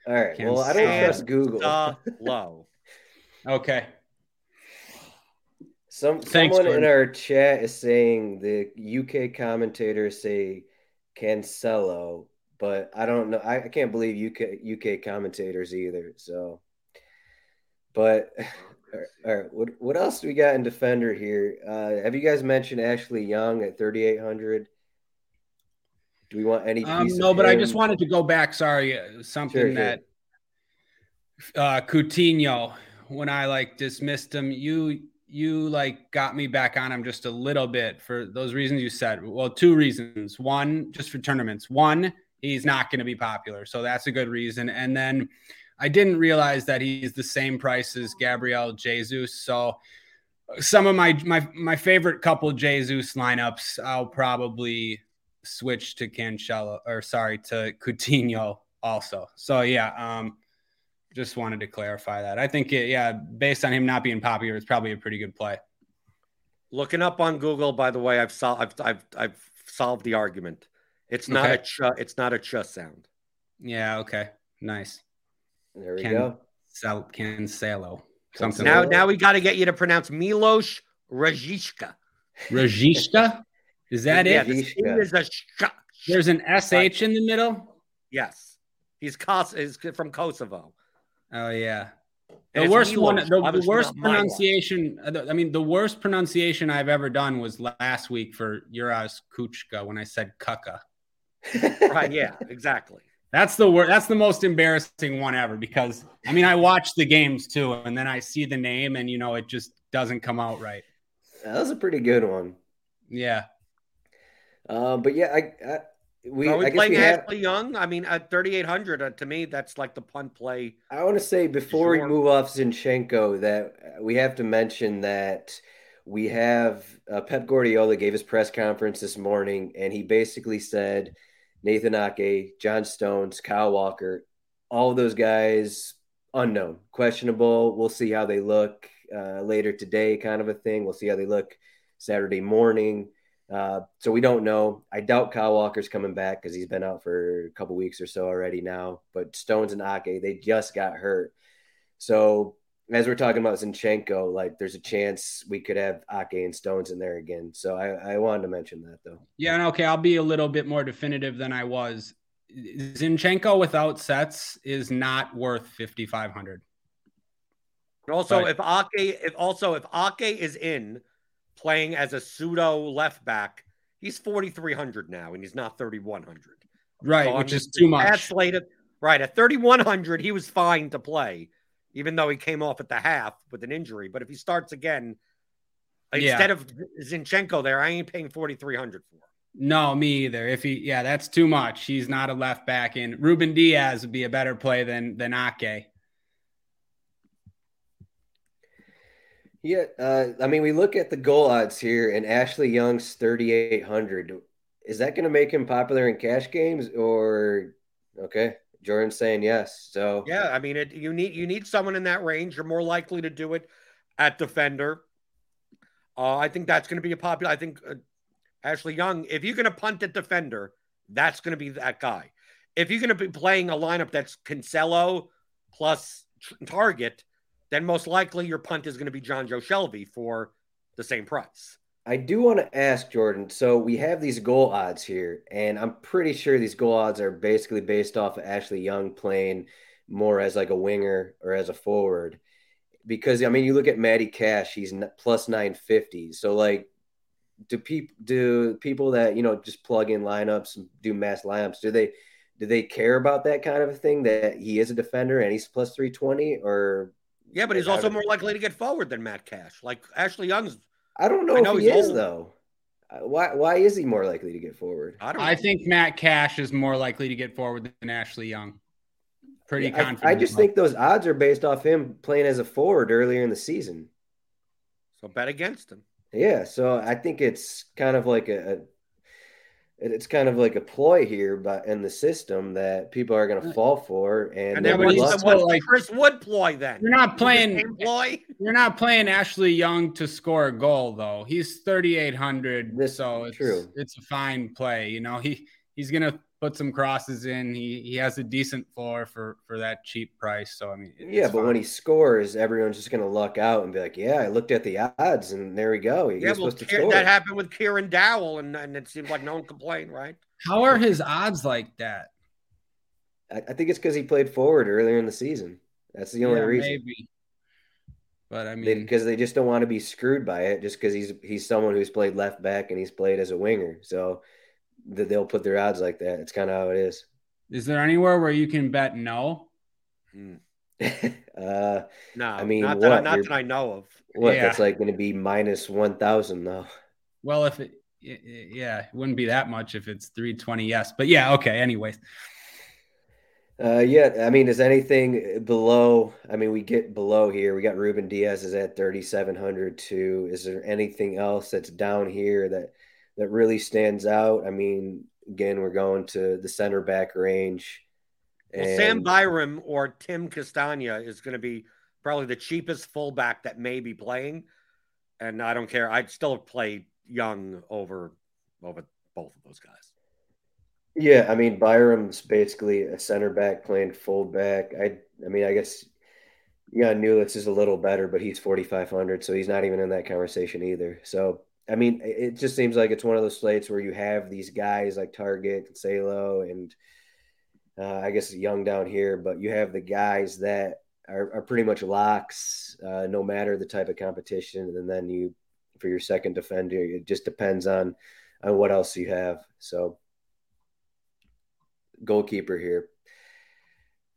All right. Can well, I don't trust Google. [laughs] Low. okay. Some Thanks, someone in our chat is saying the UK commentators say Cancelo, but I don't know. I, I can't believe UK UK commentators either. So, but [laughs] all right, what what else do we got in defender here? Uh, have you guys mentioned Ashley Young at thirty eight hundred? Do we want any? Um, no, but I just wanted to go back. Sorry, uh, something sure, that sure. uh, Coutinho when I like dismissed him. You you like got me back on him just a little bit for those reasons you said. Well, two reasons. One, just for tournaments. One, he's not going to be popular, so that's a good reason. And then I didn't realize that he's the same price as Gabriel Jesus. So some of my my my favorite couple Jesus lineups, I'll probably switch to Cancelo or sorry to Coutinho also. So yeah, um, just wanted to clarify that. I think, it, yeah, based on him not being popular, it's probably a pretty good play. Looking up on Google, by the way, I've solved. I've, I've, I've solved the argument. It's not okay. a ch. It's not a ch sound. Yeah. Okay. Nice. There we Ken, go. Sal, Cancelo. Something. Now, now we got to get you to pronounce Milos Rashica. Rashica. [laughs] Is that yeah, it? The is a sh- There's an sh in the middle. Yes, he's Kos- is from Kosovo. Oh yeah. The worst one, the, the worst pronunciation. I mean, the worst pronunciation I've ever done was last week for Juraj Kucka when I said "kuka." [laughs] right. Yeah. Exactly. That's the word. That's the most embarrassing one ever because I mean I watch the games too, and then I see the name, and you know it just doesn't come out right. That was a pretty good one. Yeah. Uh, but yeah, I, I we, Are we playing we Ashley Young? I mean, at 3,800, uh, to me, that's like the punt play. I want to say before we move off Zinchenko that we have to mention that we have uh, Pep Guardiola gave his press conference this morning, and he basically said Nathan Ake, John Stones, Kyle Walker, all of those guys unknown, questionable. We'll see how they look uh, later today, kind of a thing. We'll see how they look Saturday morning. Uh, so we don't know. I doubt Kyle Walker's coming back because he's been out for a couple weeks or so already now. But Stones and Ake, they just got hurt. So as we're talking about Zinchenko, like there's a chance we could have Ake and Stones in there again. So I, I wanted to mention that though. Yeah, and okay, I'll be a little bit more definitive than I was. Zinchenko without sets is not worth 5500. Also, if Ake, if also if Ake is in playing as a pseudo left back, he's 4300 now, and he's not 3100. Right, so which is too much. Slated, right at 3100, he was fine to play even though he came off at the half with an injury. But if he starts again, yeah. instead of Zinchenko there, I ain't paying 4,300 for. him. No, me either. If he, yeah, that's too much. He's not a left back and Ruben Dias would be a better play than than Ake. Yeah, uh, I mean, we look at the goal odds here, and Ashley Young's 3,800. Is that going to make him popular in cash games, or okay? Jordan's saying yes. So yeah, I mean, it, you need you need someone in that range. You're more likely to do it at defender. Uh, I think that's going to be a popular. I think uh, Ashley Young. If you're going to punt at defender, that's going to be that guy. If you're going to be playing a lineup that's Cancelo plus Targett, then most likely your punt is going to be Jonjo Shelvey for the same price. I do want to ask Jordan. So we have these goal odds here, and I'm pretty sure these goal odds are basically based off of Ashley Young playing more as like a winger or as a forward. Because I mean, you look at Matty Cash, he's plus 950. So like, do people do people that you know just plug in lineups and do mass lineups? Do they do they care about that kind of a thing that he is a defender and he's plus 320 or? Yeah, but he's also more likely to get forward than Matt Cash. Like Ashley Young's I don't know, I know if he is old. though. Uh, why why is he more likely to get forward? I don't. I think Matt Cash is more likely to get forward than Ashley Young. Pretty yeah, confident. I, I just think those odds are based off him playing as a forward earlier in the season. So bet against him. Yeah, so I think it's kind of like a, a it's kind of like a ploy here, but in the system that people are going to fall for, and, and then what's, the, what's like, Chris Wood ploy then? You're not playing ploy. [laughs] You're not playing Ashley Young to score a goal though. He's 3,800, so it's true. It's a fine play. You know he he's going to put some crosses in. He he has a decent floor for for that cheap price. So I mean, yeah, but fine. when he scores, everyone's just going to luck out and be like, "Yeah, I looked at the odds, and there we go." He yeah, well, that happened with Kieran Dowell, and, and it seemed like no one complained, right? How are his odds like that? I, I think it's because he played forward earlier in the season. That's the only yeah, reason. Maybe. But I mean, because they, they, just don't want to be screwed by it, just because he's he's someone who's played left back and he's played as a winger. So that they'll put their odds like that. It's kind of how it is. Is there anywhere where you can bet no? Hmm. [laughs] uh, no, I mean, not, that, not that I know of. What? Yeah. That's like going to be minus one thousand though. Well, if it, yeah, it wouldn't be that much if it's three twenty. Yes, but yeah, okay. Anyways. Uh, yeah, I mean, is anything below? I mean, we get below here. We got Ruben Dias is at thirty seven hundred too. Is there anything else that's down here that that really stands out. I mean, again, we're going to the center back range. And... Well, Sam Byram or Tim Castagne is going to be probably the cheapest fullback that may be playing. And I don't care. I'd still play Young over over both of those guys. Yeah, I mean Byram's basically a center back playing fullback. I I mean I guess yeah, Newlitz is a little better, but he's forty five hundred, so he's not even in that conversation either. So I mean, it just seems like it's one of those slates where you have these guys like Targett, Salo, and uh, I guess Young down here, but you have the guys that are, are pretty much locks, uh, no matter the type of competition. And then you, for your second defender, it just depends on on what else you have. So, goalkeeper here.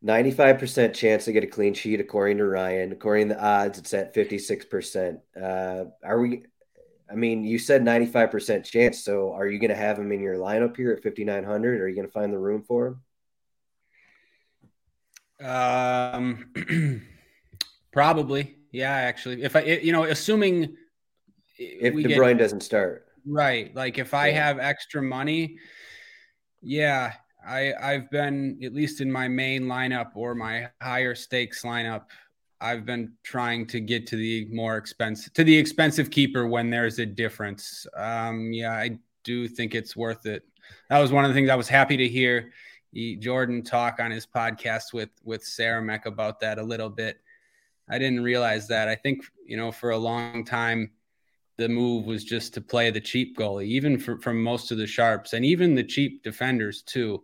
95% chance to get a clean sheet according to Ryan. According to the odds, it's at 56%. Uh, are we I mean, you said 95% chance. So are you going to have him in your lineup here at 5,900? Are you going to find the room for him? Um, [clears throat] probably. Yeah, actually. If I, you know, assuming if De Bruyne get, doesn't start. Right. Like if I yeah. have extra money, Yeah, I I've been at least in my main lineup or my higher stakes lineup. I've been trying to get to the more expensive to the expensive keeper when there's a difference. Um, yeah, I do think it's worth it. That was one of the things I was happy to hear he, Jordan talk on his podcast with with Sarah Meck about that a little bit. I didn't realize that. I think you know for a long time the move was just to play the cheap goalie, even for, from most of the sharps and even the cheap defenders too.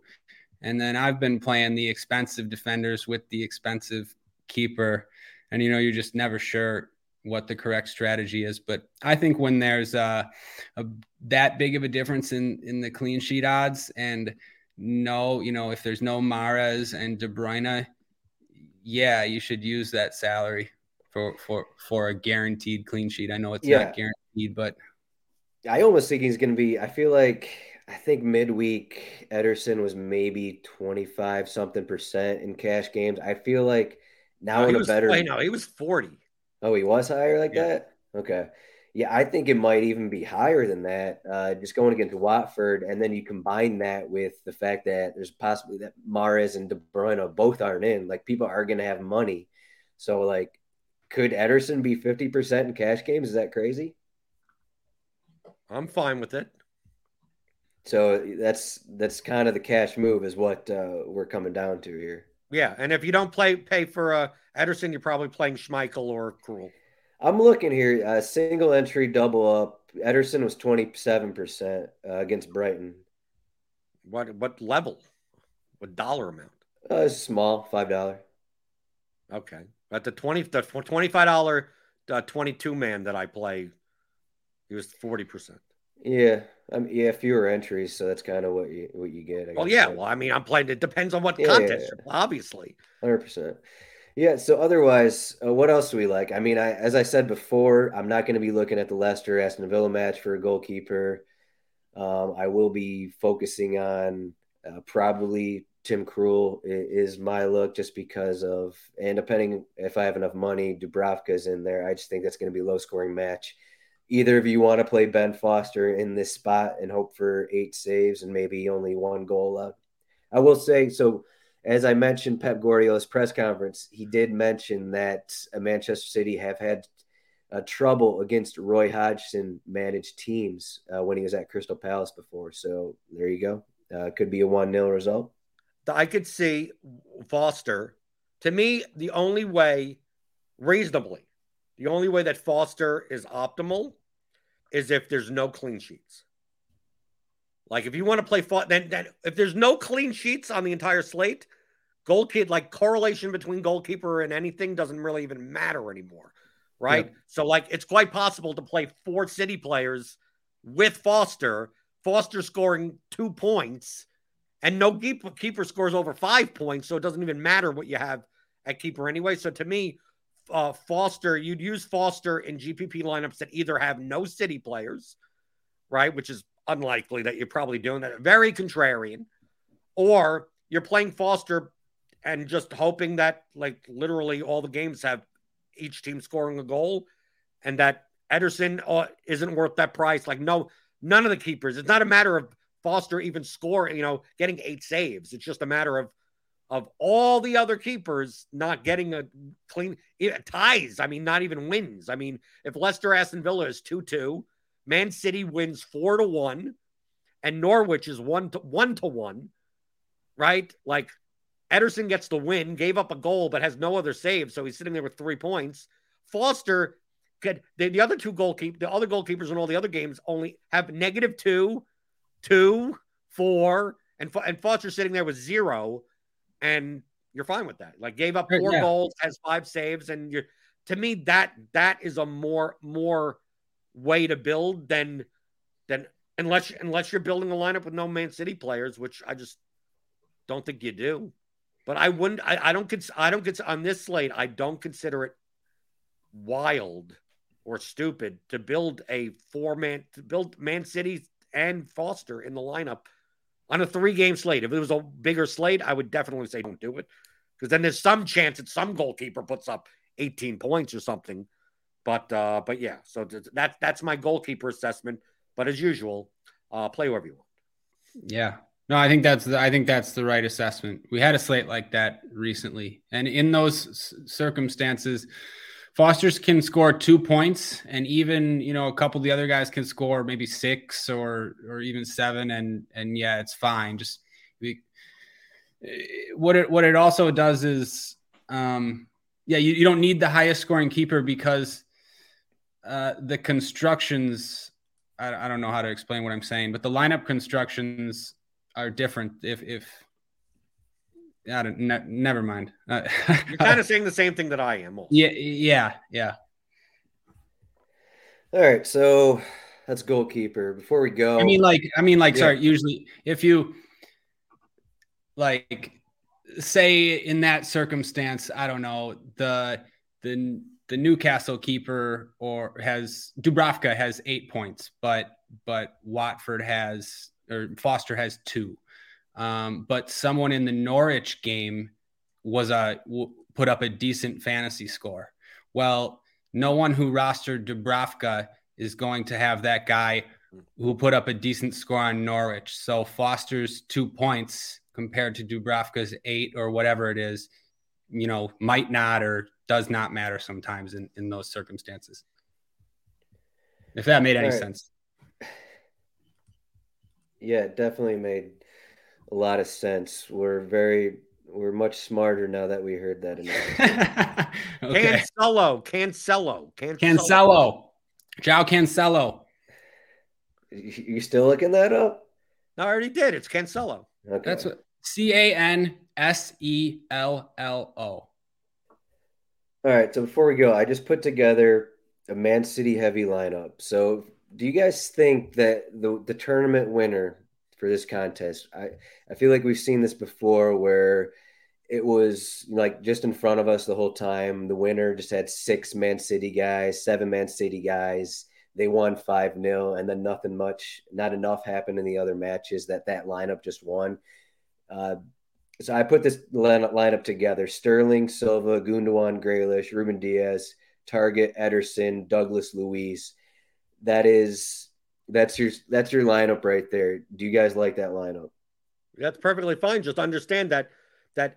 And then I've been playing the expensive defenders with the expensive keeper, and you know you're just never sure what the correct strategy is. But I think when there's a, a that big of a difference in in the clean sheet odds and no, you know, if there's no Mahrez and De Bruyne, yeah, you should use that salary for for for a guaranteed clean sheet. I know it's yeah. not guaranteed, but I almost think he's going to be. I feel like I think midweek Ederson was maybe twenty five something percent in cash games. I feel like now no, in a was, better. I know he was forty. Oh, he was higher like yeah. that. Okay. Yeah, I think it might even be higher than that. Uh, just going against Watford, and then you combine that with the fact that there's possibly that Mahrez and De Bruyne both aren't in. Like people are going to have money, so like, could Ederson be fifty percent in cash games? Is that crazy? I'm fine with it. So that's that's kind of the cash move, is what uh, we're coming down to here. Yeah, and if you don't play pay for uh, Ederson, you're probably playing Schmeichel or Krul. I'm looking here. Uh, single entry, double up. Ederson was 27% uh, against Brighton. What what level? What dollar amount? Uh, small, five dollar. Okay, but the twenty the twenty five dollar uh, twenty two man that I play, he was forty percent. Yeah, I mean, yeah, fewer entries, so that's kind of what you what you get. well, yeah. Well, I mean, I'm playing. It depends on what yeah, contest, yeah, yeah. obviously. Hundred percent. Yeah. So otherwise, uh, what else do we like? I mean, I as I said before, I'm not going to be looking at the Leicester Aston Villa match for a goalkeeper. Um, I will be focusing on uh, probably Tim Krul is my look just because of, and depending if I have enough money, Dubravka's in there. I just think that's going to be a low scoring match. Either of you want to play Ben Foster in this spot and hope for eight saves and maybe only one goal left. I will say so as I mentioned, Pep Guardiola's press conference, he did mention that Manchester City have had uh, trouble against Roy Hodgson managed teams uh, when he was at Crystal Palace before. So there you go. Uh, could be a 1 0 result. I could see Foster. To me, the only way, reasonably, the only way that Foster is optimal is if there's no clean sheets. Like if you want to play, then, then if there's no clean sheets on the entire slate, goalkeeper like correlation between goalkeeper and anything doesn't really even matter anymore right? So like it's quite possible to play four city players with foster foster scoring two points and no keeper, keeper scores over five points so it doesn't even matter what you have at keeper anyway. So to me uh, foster you'd use foster in gpp lineups that either have no city players right which is unlikely that you're probably doing that very contrarian or you're playing foster and just hoping that like literally all the games have each team scoring a goal and that Ederson uh, isn't worth that price. Like no, none of the keepers. It's not a matter of Foster even scoring, you know, getting eight saves. It's just a matter of of all the other keepers not getting a clean ties. I mean, not even wins. I mean, if Leicester Aston Villa is two two, Man City wins four to one, and Norwich is one to one to one, right? Like Ederson gets the win, gave up a goal, but has no other save. So he's sitting there with three points. Foster could the, the other two goalkeepers, the other goalkeepers in all the other games only have negative two, two, four, and and Foster sitting there with zero, and you're fine with that. Like gave up four yeah. goals, has five saves, and you're to me that that is a more more way to build than than unless unless you're building a lineup with no Man City players, which I just don't think you do. But I wouldn't. I, I don't. Cons- I don't. Cons- on this slate, I don't consider it wild or stupid to build a four man to build Man City and Foster in the lineup on a three game slate. If it was a bigger slate, I would definitely say don't do it because then there's some chance that some goalkeeper puts up 18 points or something. But uh, but yeah, so that that's my goalkeeper assessment. But as usual, uh, play wherever you want. Yeah, No, I think that's the, I think that's the right assessment. We had a slate like that recently, and in those circumstances, Foster's can score two points, and even you know a couple of the other guys can score maybe six or or even seven, and and yeah, it's fine. Just we, what it what it also does is, um, yeah, you, you don't need the highest scoring keeper because uh, the constructions. I, I don't know how to explain what I'm saying, but the lineup constructions are different. If if I don't, ne- never mind. Uh, [laughs] You're kind of saying the same thing that I am. also. yeah, yeah, yeah. All right, so that's goalkeeper. Before we go, I mean, like, I mean, like, Yeah. sorry. Usually, if you like, say in that circumstance, I don't know the the the Newcastle keeper or has Dubravka has eight points, but but Watford has or Foster has two. Um, but someone in the Norwich game was a w- put up a decent fantasy score. Well, no one who rostered Dubravka is going to have that guy who put up a decent score on Norwich. So Foster's two points compared to Dubravka's eight or whatever it is, you know, might not or does not matter sometimes in, in those circumstances. If that made any right. sense. yeah, it definitely made a lot of sense. We're very, we're much smarter now that we heard that. [laughs] okay. Cancelo, Cancelo, Cancelo. Cancelo. Joao Cancelo. you you still looking that up? No, I already did. It's Cancelo. Okay, That's what C A N S E L L O. All right, so before we go, I just put together a Man City heavy lineup. So, do you guys think that the the tournament winner for this contest? I I feel like we've seen this before, where it was like just in front of us the whole time. The winner just had six Man City guys, seven Man City guys. They won five 0 and then nothing much, not enough happened in the other matches that that lineup just won. Uh, so I put this line- lineup together: Sterling, Silva, Gundogan, Grealish, Ruben Dias, Targett, Ederson, Douglas, Luiz. That is that's your that's your lineup right there. Do you guys like that lineup? That's perfectly fine. Just understand that that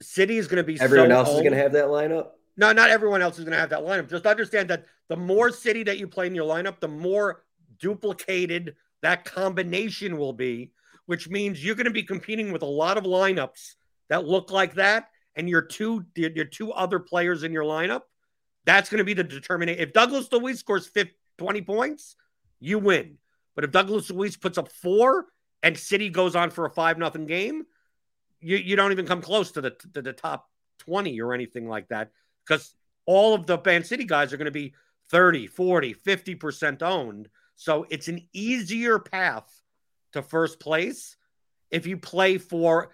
City is going to be Everyone so else is going to have that lineup. No, not everyone else is going to have that lineup. Just understand that the more City that you play in your lineup, the more duplicated that combination will be, which means you're going to be competing with a lot of lineups that look like that, and your two your two other players in your lineup. That's going to be the determination. If Douglas Luiz scores 50, 20 points, you win. But if Douglas Luiz puts up four and City goes on for a five nothing game, you, you don't even come close to the to the top 20 or anything like that because all of the Man City guys are going to be 30, 40, 50% owned. So it's an easier path to first place if you play for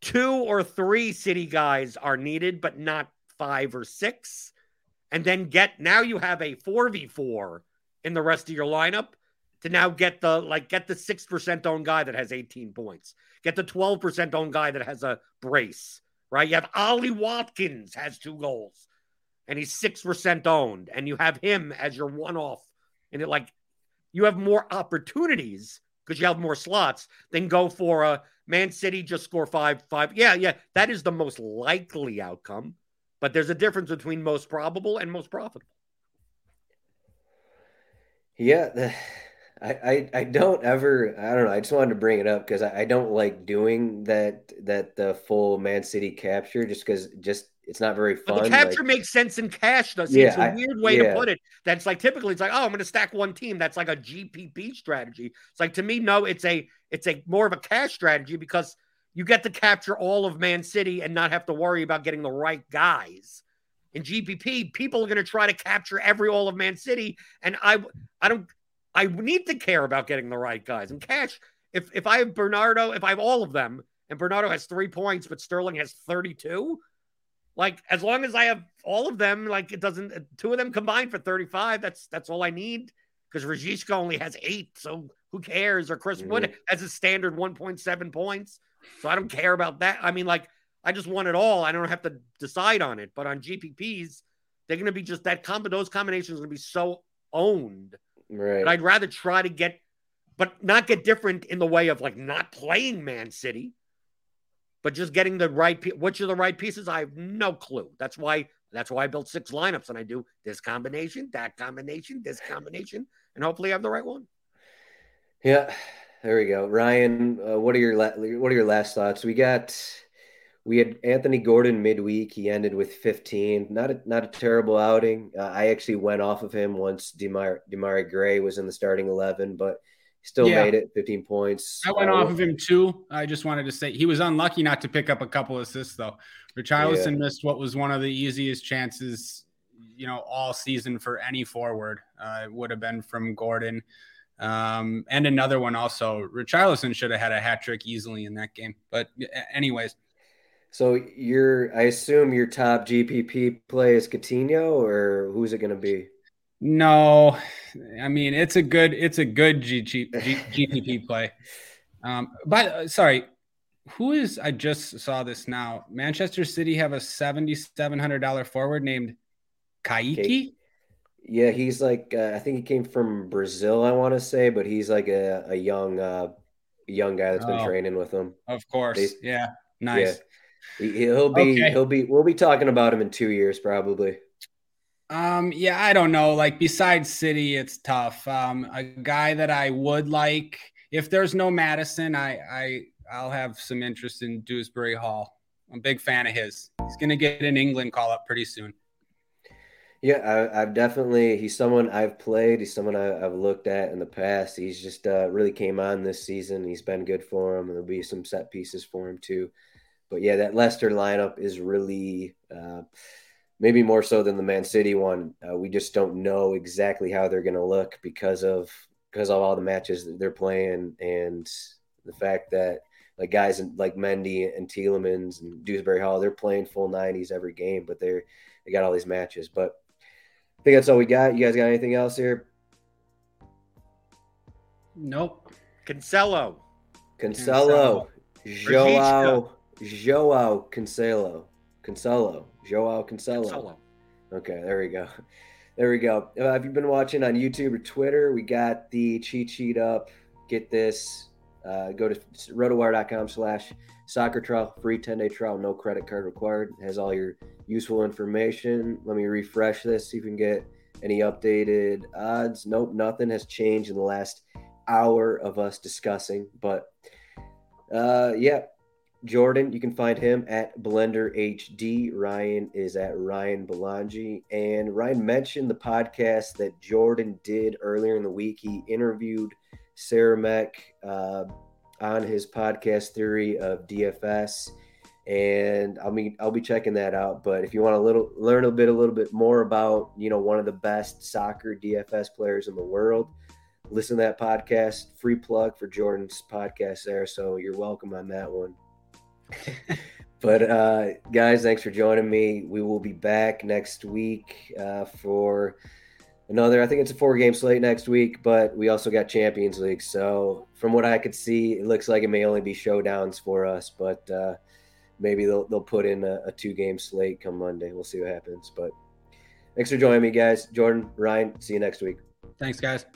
two or three City guys are needed, but not five or six. And then get now you have a 4v4 in the rest of your lineup to now get the like get the 6% owned guy that has 18 points. Get the 12% owned guy that has a brace, right? You have Ollie Watkins has two goals and he's 6% owned and you have him as your one off and it like you have more opportunities because you have more slots than go for a Man City just score five five. Yeah, yeah, that is the most likely outcome, but there's a difference between most probable and most profitable. Yeah, the, I, I I don't ever I don't know. I just wanted to bring it up because I, I don't like doing that that the full Man City capture just because just it's not very But fun. the capture like- makes sense in cash, though. See, it's a weird way yeah. to put it. That's like typically it's like, oh, I'm going to stack one team. That's like a GPP strategy. It's like to me, no, it's a it's a more of a cash strategy because you get to capture all of Man City and not have to worry about getting the right guys. In GPP, people are going to try to capture every all of Man City, and I I don't I need to care about getting the right guys. And cash, if if I have Bernardo, if I have all of them, and Bernardo has three points, but Sterling has 32, like as long as I have all of them, like it doesn't two of them combined for 35, that's that's all I need. Because Rashica only has eight, so who cares? Or Chris Wood Mhm. has a standard 1.7 points. So I don't care about that. I mean, like, I just want it all. I don't have to decide on it. But on GPPs, they're gonna be just that combo those combinations are gonna be so owned right. but I'd rather try to get but not get different in the way of like not playing Man City, but just getting the right. Which are the right pieces? I have no clue. That's why. That's why I built six lineups and I do this combination, that combination, this combination, and hopefully I have the right one. Yeah, there we go. Ryan, uh, what are your la- what are your last thoughts? We got we had Anthony Gordon midweek. He ended with 15. Not a not a terrible outing. Uh, I actually went off of him once Demar Demarai Gray was in the starting 11, but still yeah. made it 15 points. I went uh, off of him too. I just wanted to say he was unlucky not to pick up a couple assists though. Richarlison yeah. missed what was one of the easiest chances, you know, all season for any forward. Uh, it would have been from Gordon. Um, and another one also. Richarlison should have had a hat trick easily in that game. But anyways. So you're I assume your top GPP play is Coutinho or who's it gonna be? No, I mean it's a good it's a good GPP play. [laughs] Um, but sorry, who is I just saw this now. Manchester City have a seventy seven hundred dollar forward named Kayky. Yeah, he's like uh, I think he came from Brazil, I want to say, but he's like a, a young uh, young guy that's been oh, training with him. Of course, they, yeah, nice. Yeah. He, will be okay. he'll be we'll be talking about him in two years probably. Um, yeah, I don't know. Like besides City, it's tough. Um, a guy that I would like if there's no Maddison, I I I'll have some interest in Dewsbury Hall. I'm a big fan of his. He's gonna get an England call up pretty soon. Yeah, I, have definitely. He's someone I've played. He's someone I, have looked at in the past. He's just uh, really came on this season. He's been good for him, there'll be some set pieces for him too. But yeah, that Leicester lineup is really uh, maybe more so than the Man City one. Uh, we just don't know exactly how they're going to look because of because of all the matches that they're playing and the fact that like guys like Mendy and Tielemans and Dewsbury Hall, they're playing full 90s every game, but they're they got all these matches. But I think that's all we got. You guys got anything else here? Nope. Cancelo. Cancelo. Joao. Joao Cancelo. Cancelo. Joao Cancelo. Cancelo. Okay, there we go. [laughs] There we go. Uh, if you've been watching on YouTube or Twitter, we got the cheat sheet up. Get this. Uh, go to rotowire.com slash soccer trial, free 10 day trial, no credit card required. It has all your useful information. Let me refresh this, see if we can get any updated odds. Nope, nothing has changed in the last hour of us discussing. But uh, yeah, Jordan, you can find him at Blender HD. Ryan is at Ryan Belangi. And Ryan mentioned the podcast that Jordan did earlier in the week. He interviewed Sarah Meck uh, on his podcast theory of DFS and I mean I'll be checking that out. But if you want to little learn a bit a little bit more about you know one of the best soccer DFS players in the world, listen to that podcast. Free plug for Jordan's podcast there, so you're welcome on that one. [laughs] but uh, guys, thanks for joining me. We will be back next week uh, for another. I think it's a four game slate next week, but we also got Champions League. So from what I could see, it looks like it may only be showdowns for us, but. Uh, maybe they'll they'll put in a, a two game slate come Monday. We'll see what happens. But thanks for joining me, guys. Jordan, Ryan, see you next week. Thanks, guys.